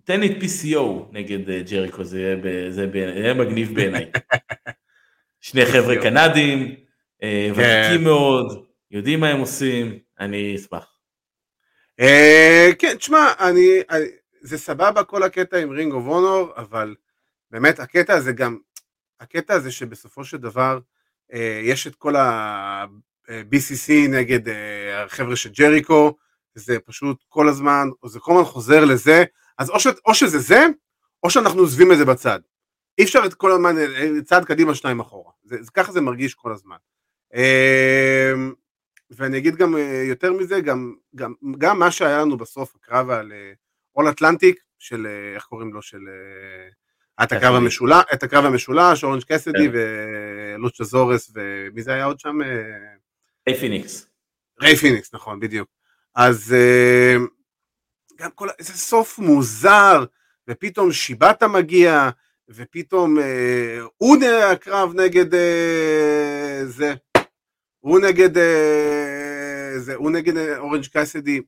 תן לי את PCO נגד ג'ריקו, זה יהיה מגניב בעיניי. שני חבר'ה. קנדים, אה, כן. ותיקים מאוד, יודעים מה הם עושים, אני אשמח. אה, כן, תשמע, אני, זה סבבה כל הקטע עם רינג אוף אונור, אבל באמת הקטע הזה גם, הקטע הזה שבסופו של דבר אה, יש את כל ה-BCC נגד אה, החבר'ה של ג'ריקו, זה פשוט כל הזמן, זה כל הזמן חוזר לזה, אז או, ש, או שזה זה, או שאנחנו עוזבים את זה בצד. אי אפשר את כל הזמן, צעד קדימה, שניים אחורה. זה, ככה זה מרגיש כל הזמן. אה, ואני אגיד גם אה, יותר מזה, גם, גם, גם מה שהיה לנו בסוף, הקרב על אול אטלנטיק, של, אה, איך קוראים לו, של... אה, את הקרב. המשולש, את הקרב המשולש, אורנג' קסדי כן. ולוצ'ה זורס, ומי זה היה עוד שם? אה, היי פיניקס. ריי פיניקס, נכון, בדיוק. אז אה, גם כל, איזה סוף מוזר, ופתאום שיבטה מגיע, ופתאום אה, נ- הקרב נגד אה, זה, הוא נגד אה, זה, הוא נגד אה, אורנג' קאסדי.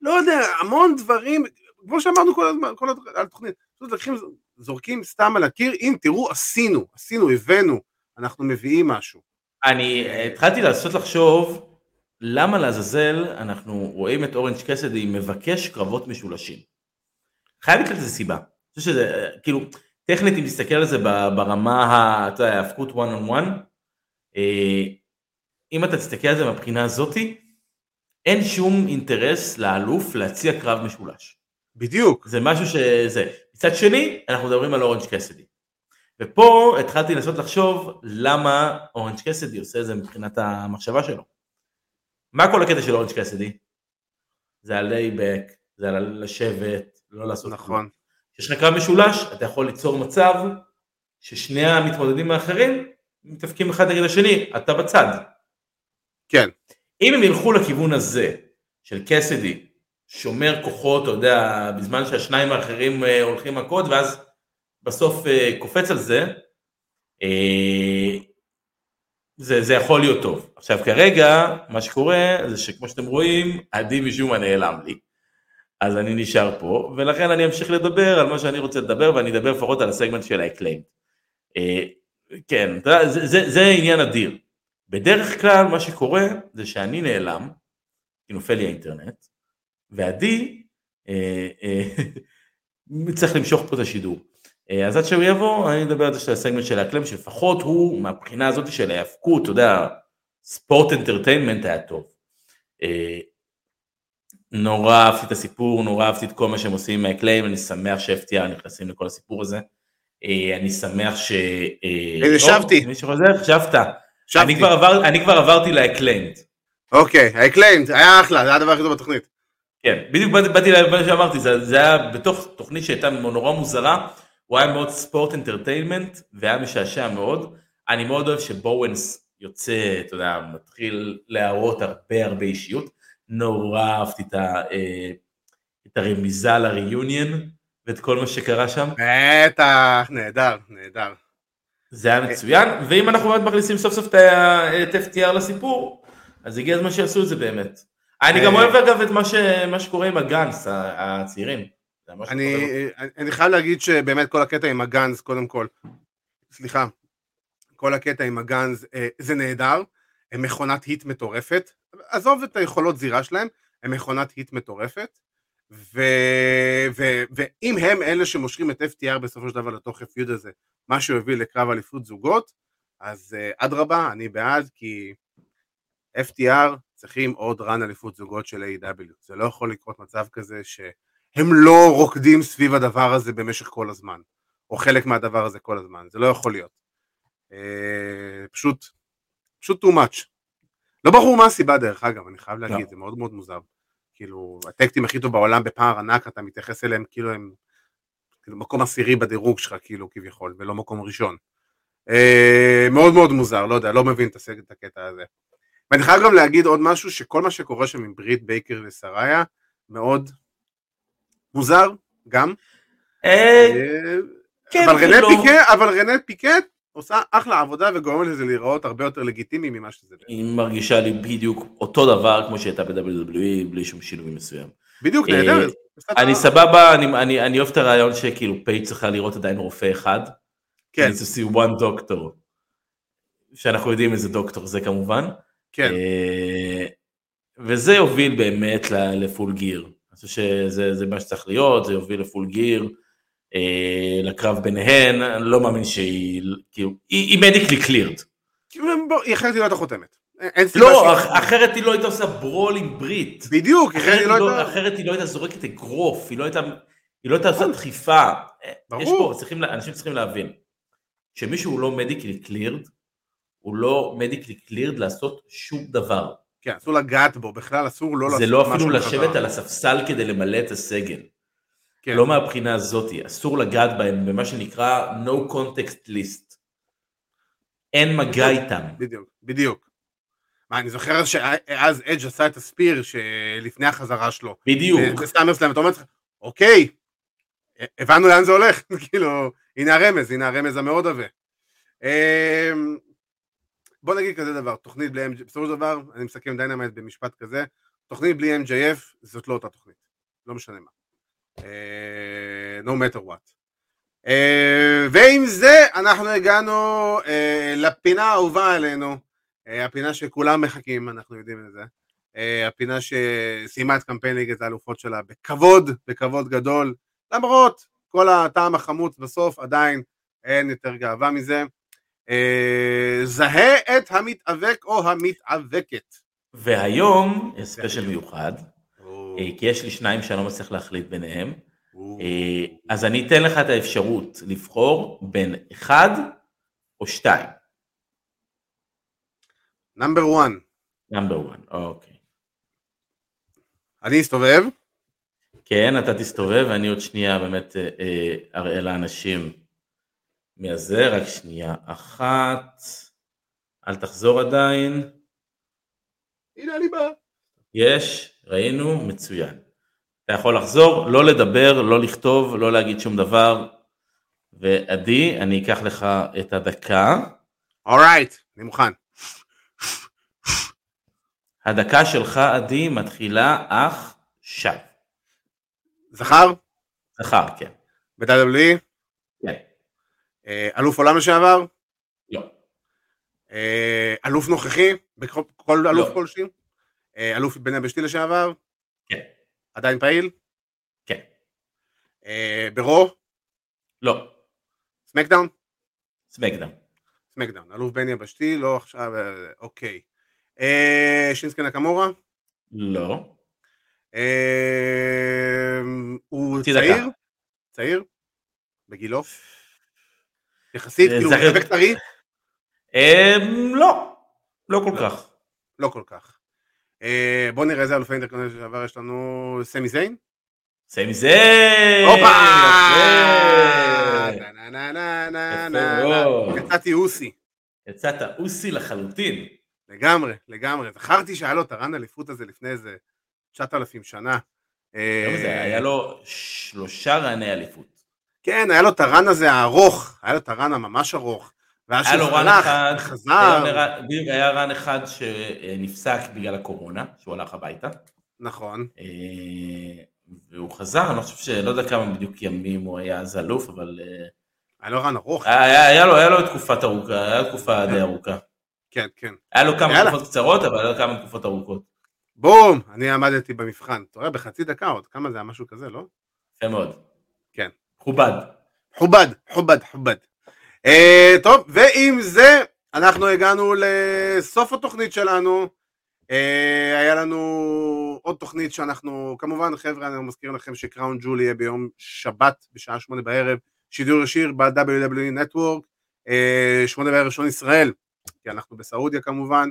לא יודע, המון דברים, כמו שאמרנו כל הזמן, כל הת- על התוכנית, פשוט לוקחים, זורקים סתם על הקיר, הנה תראו, עשינו, עשינו, הבאנו, אנחנו מביאים משהו. אני אה, התחלתי לעשות לחשוב למה לעזאזל אנחנו רואים את אורנג' קסדי מבקש קרבות משולשים. חייב להיות לזה סיבה. אני חושב שזה כאילו טכנית אם תסתכל על זה ברמה אתה יודע, ההאבקות one on one, אם אתה תסתכל על זה מהבחינה הזאתי, אין שום אינטרס לאלוף להציע קרב משולש. בדיוק. זה משהו שזה. מצד שני, אנחנו מדברים על אורנג' קסדי. ופה התחלתי לנסות לחשוב למה אורנג' קאסידי עושה את זה מבחינת המחשבה שלו. מה כל הקטע של אורנג' קאסידי? זה על laid back, זה על לשבת, לא לעשות. נכון. כשיש לך קרב משולש, אתה יכול ליצור מצב ששני המתמודדים האחרים מתאבקים אחד נגד השני, אתה בצד. כן. אם הם ילכו לכיוון הזה של קאסידי, שומר כוחות, אתה יודע, בזמן שהשניים האחרים אה, הולכים מכות, ואז בסוף אה, קופץ על זה, אה, זה, זה יכול להיות טוב. עכשיו כרגע, מה שקורה זה שכמו שאתם רואים, עדי משום מה נעלם לי. אז אני נשאר פה, ולכן אני אמשיך לדבר על מה שאני רוצה לדבר, ואני אדבר לפחות על הסגמנט של ה Acclaimed. כן, זה, זה, זה עניין אדיר. בדרך כלל מה שקורה זה שאני נעלם, כי נופל לי האינטרנט, ועדי אה, אה, צריך למשוך פה את השידור. אה, אז עד שהוא יבוא, אני אדבר על זה של הסגמנט של ה Acclaimed, שלפחות הוא, מהבחינה הזאת של ההאבקות, אתה יודע, sports entertainment היה טוב. אה, נורא אהבתי את הסיפור, נורא אהבתי את כל מה שהם עושים עם ה Acclaimed, אני שמח ש-FTR נכנסים לכל הסיפור הזה. אה, אני שמח ש... אה, הנה, או, שבתי. אני כבר, עבר, אני כבר עברתי ל Acclaimed. אוקיי, ה Acclaimed, היה אחלה, זה היה הדבר הכי טוב בתוכנית. כן, בדיוק באתי למה שאמרתי, זה, זה היה בתוך תוכנית שהייתה נורא מוזרה, הוא היה מאוד sports entertainment, והיה משעשע מאוד. אני מאוד אוהב שבואנס יוצא, אתה יודע, מתחיל להראות הרבה הרבה אישיות. נורא אהבתי את, ה, אה, את הרמיזה ל reunion, ואת כל מה שקרה שם. בטח, נהדר, נהדר. זה היה מצוין, ואם אנחנו באמת מכניסים סוף סוף את FTR לסיפור, אז הגיע הזמן שיעשו את זה באמת. אני גם אה, אוהב אגב את מה שקורה עם הגאנס הצעירים. אני, חייב להגיד שבאמת כל הקטע עם הגאנז, קודם כל, סליחה, כל הקטע עם הגאנז אה, זה נהדר, הם מכונת היט מטורפת, עזוב את היכולות זירה שלהם, הם מכונת היט מטורפת, ו... ו... ואם הם אלה שמושכים את FTR בסופו של דבר לתוך הפיוד הזה, מה שיוביל לקרב אליפות זוגות, אז uh, אדרבה, אני בעד, כי FTR צריכים עוד רן אליפות זוגות של A.W. זה לא יכול לקרות מצב כזה שהם לא רוקדים סביב הדבר הזה במשך כל הזמן, או חלק מהדבר הזה כל הזמן, זה לא יכול להיות. Uh, פשוט, פשוט too much. לא ברור מה הסיבה דרך אגב, אני חייב להגיד, לא. זה מאוד מאוד מוזר. כאילו, הטקטים הכי טוב בעולם בפער ענק, אתה מתייחס אליהם כאילו הם כאילו מקום עשירי בדירוג שלך, כאילו, כביכול, ולא מקום ראשון. אה, מאוד מאוד מוזר, לא יודע, לא מבין את הקטע הזה. ואני חייב גם להגיד עוד משהו, שכל מה שקורה שם עם ברית בייקר וסריה, מאוד מוזר, גם. אה, אה, כן, אבל רנה לא. פיקה, אבל רנה פיקט עושה אחלה עבודה וגורמת לזה להיראות הרבה יותר לגיטימי ממה שזה. היא מרגישה לי בדיוק אותו דבר כמו שהייתה ב-WWE בלי שום שינוי מסוים. בדיוק, נהדר. אני סבבה, אני אוהב את הרעיון שכאילו פייג' צריכה לראות עדיין רופא אחד. כן. to see one doctor. שאנחנו יודעים איזה דוקטור זה כמובן. כן. אה, וזה יוביל באמת לפול גיר. אני חושב שזה מה שצריך להיות, זה יוביל לפול גיר. אה, לקרב ביניהן, אני לא מאמין שהיא, כאילו, היא מדיקלי קלירד. היא אחרת היא לא הייתה חותמת. לא, אחרת היא לא הייתה עושה ברול עם ברית. בדיוק, אחרת היא לא, לא הייתה... אחרת היא לא הייתה זורקת אגרוף, היא לא הייתה עושה נכון. דחיפה. יש פה, אנשים צריכים להבין, שמישהו לא מדיקלי קלירד, הוא לא מדיקלי קלירד לעשות שום דבר. כן, אסור לגעת בו, בכלל אסור לא לעשות משהו. זה לא אפילו לשבת על הספסל כדי למלא את הסגל. כן. לא מהבחינה הזאת, אסור לגעת בהם במה שנקרא no context list. אין מגע איתם. בדיוק, בדיוק. מה, אני זוכר שאז אדג' עשה את ה spear שלפני החזרה שלו. בדיוק. וסאמרסלאם, אתה אומר לך, אוקיי, הבנו לאן זה הולך, כאילו, הנה הרמז, הנה הרמז המאוד עבה. אמ, בוא נגיד כזה דבר, תוכנית בלי MJF, בסופו של דבר, אני מסכם דיינמייט במשפט כזה, תוכנית בלי MJF זאת לא אותה תוכנית, לא משנה מה. אה, no matter what. Uh, ועם זה אנחנו הגענו uh, לפינה האהובה עלינו, uh, הפינה שכולם מחכים, אנחנו יודעים את זה, uh, הפינה שסיימה את קמפיין ליגת האלופות שלה בכבוד, בכבוד גדול, למרות כל הטעם החמוץ בסוף, עדיין אין יותר גאווה מזה. Uh, זהה את המתאבק או המתאבקת. והיום, ספיישל מיוחד, כי יש לי שניים שאני לא מצליח להחליט ביניהם. אה, אז אני אתן לך את האפשרות לבחור בין אחד או שתיים. נאמבר 1. נאמבר 1, אוקיי. אני אסתובב? כן, אתה תסתובב, ואני עוד שנייה באמת אה, אראה לאנשים מהזה, רק שנייה אחת. אל תחזור עדיין. הנה אני בא. יש, ראינו, מצוין. אתה יכול לחזור, לא לדבר, לא לכתוב, לא להגיד שום דבר. ועדי, אני אקח לך את הדקה. אורייט, right, אני מוכן. הדקה שלך, עדי, מתחילה עכשיו. זכר? זכר, כן. ב-WWE? כן. אה, אלוף עולם לשעבר? לא. אה, אלוף נוכחי? בכל אלוף לא. אה, אלוף בין יבשתי לשעבר? כן. עדיין פעיל? כן. אה, ב Raw? לא. סמאקדאון? סמאקדאון. סמאקדאון. אלוף בין יבשתי, לא עכשיו, אוקיי. שינסקה נקמורה? לא. הוא צעיר? צעיר? בגילו? יחסית, כאילו, הוא מתאבק טרי? לא. לא כל כך. לא כל כך. אה, בוא נראה איזה אלופי intercontinental לשעבר יש לנו סמי זיין. סמי זיין! הופה! יצאתי Ucey. יצאת Ucey לחלוטין. לגמרי, לגמרי. זכרתי שהיה לו את ה run אליפות הזה לפני איזה 9,000 שנה. אה, היה לו שלושה רני אליפות. כן, היה לו את הרן הזה הארוך, היה לו את הרן הממש ארוך. ואז שהוא הלך, חזר. היה רן אחד שנפסק בגלל הקורונה, שהוא הלך הביתה. נכון. אה, והוא חזר, אני לא חושב ש... לא יודע כמה בדיוק ימים הוא היה אז אלוף, אבל... אה, היה לו רן ארוך. היה היה לו היה לו תקופת ארוכה, היה לו תקופה די ארוכה. כן, כן. היה לו כמה. תקופות קצרות, אבל היה לו כמה תקופות ארוכות. בום! אני עמדתי במבחן. אתה רואה, בחצי דקה עוד. כמה זה היה? משהו כזה, לא? יפה מאוד. כן. מכובד. חובד, חובד, חובד. Uh, טוב, ועם זה אנחנו הגענו לסוף התוכנית שלנו. Uh, היה לנו עוד תוכנית שאנחנו, כמובן חבר'ה, אני מזכיר לכם שקראון ג'ול יהיה ביום שבת בשעה שמונה בערב, שידור ישיר ב-WWE Network, אה, שמונה בערב שעון ישראל, כי אנחנו בסעודיה כמובן.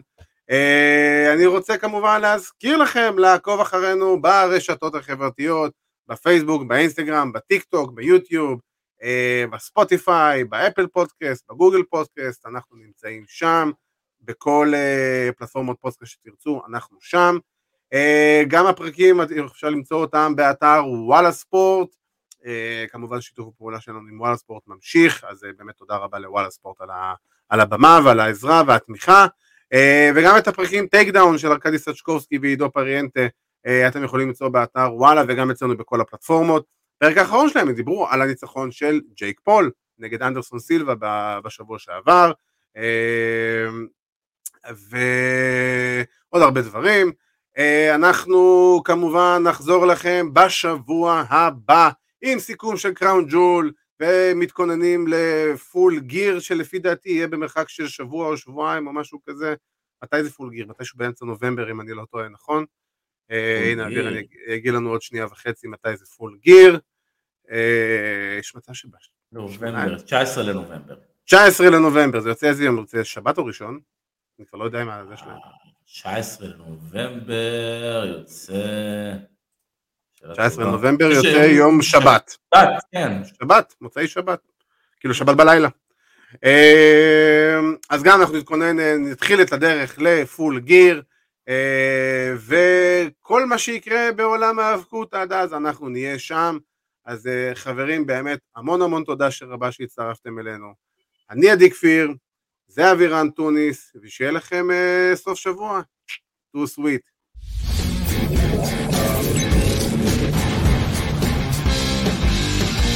אה, אני רוצה כמובן להזכיר לכם לעקוב אחרינו ברשתות החברתיות, בפייסבוק, באינסטגרם, בטיק טוק, ביוטיוב, בספוטיפיי, באפל פודקאסט, בגוגל פודקאסט, אנחנו נמצאים שם, בכל אה, פלטפורמות פודקאסט שתרצו, אנחנו שם. אה, גם הפרקים, אפשר למצוא אותם באתר וואלה ספורט, אה, כמובן שיתוף הפעולה שלנו עם וואלה ספורט ממשיך, אז אה, באמת תודה רבה לוואלה ספורט על, ה, על הבמה ועל העזרה והתמיכה, אה, וגם את הפרקים טייק דאון של ארכדי סצ'קובסקי ועידו פריאנטה, אה, אתם יכולים למצוא באתר וואלה וגם אצלנו בכל הפלטפורמות. בפרק האחרון שלהם הם דיברו על הניצחון של ג'ייק פול נגד אנדרסון סילבה בשבוע שעבר אה, ועוד הרבה דברים. אה, אנחנו כמובן נחזור לכם בשבוע הבא עם סיכום של Crown Jewel ומתכוננים ל Full Gear שלפי דעתי יהיה במרחק של שבוע או שבועיים או משהו כזה. מתי זה Full Gear? מתישהו באמצע נובמבר אם אני לא טועה, נכון? אה, הנה. אביר, אני אגיד לנו עוד שנייה וחצי מתי זה Full Gear. אה, יש מצב שבא... נובמבר, 19 לנובמבר. 19 לנובמבר, זה יוצא איזה יום? זה שבת או ראשון? אני כבר לא יודע מה זה שלהם. 19 לנובמבר יוצא... שאלה 19 טובה. לנובמבר יוצא יום שבת. שבת, כן. שבת, מוצאי שבת. כאילו שבת בלילה. אה, אז גם אנחנו נתכונן, נתחיל את הדרך לפול גיר, וכל מה שיקרה בעולם ההאבקות עד אז אנחנו נהיה שם. אז אה, חברים, באמת המון המון תודה רבה שהצטרפתם אלינו. אני עדי כפיר, זה אבירן טוניס, ושיהיה לכם אה, סוף שבוע. טו סוויט.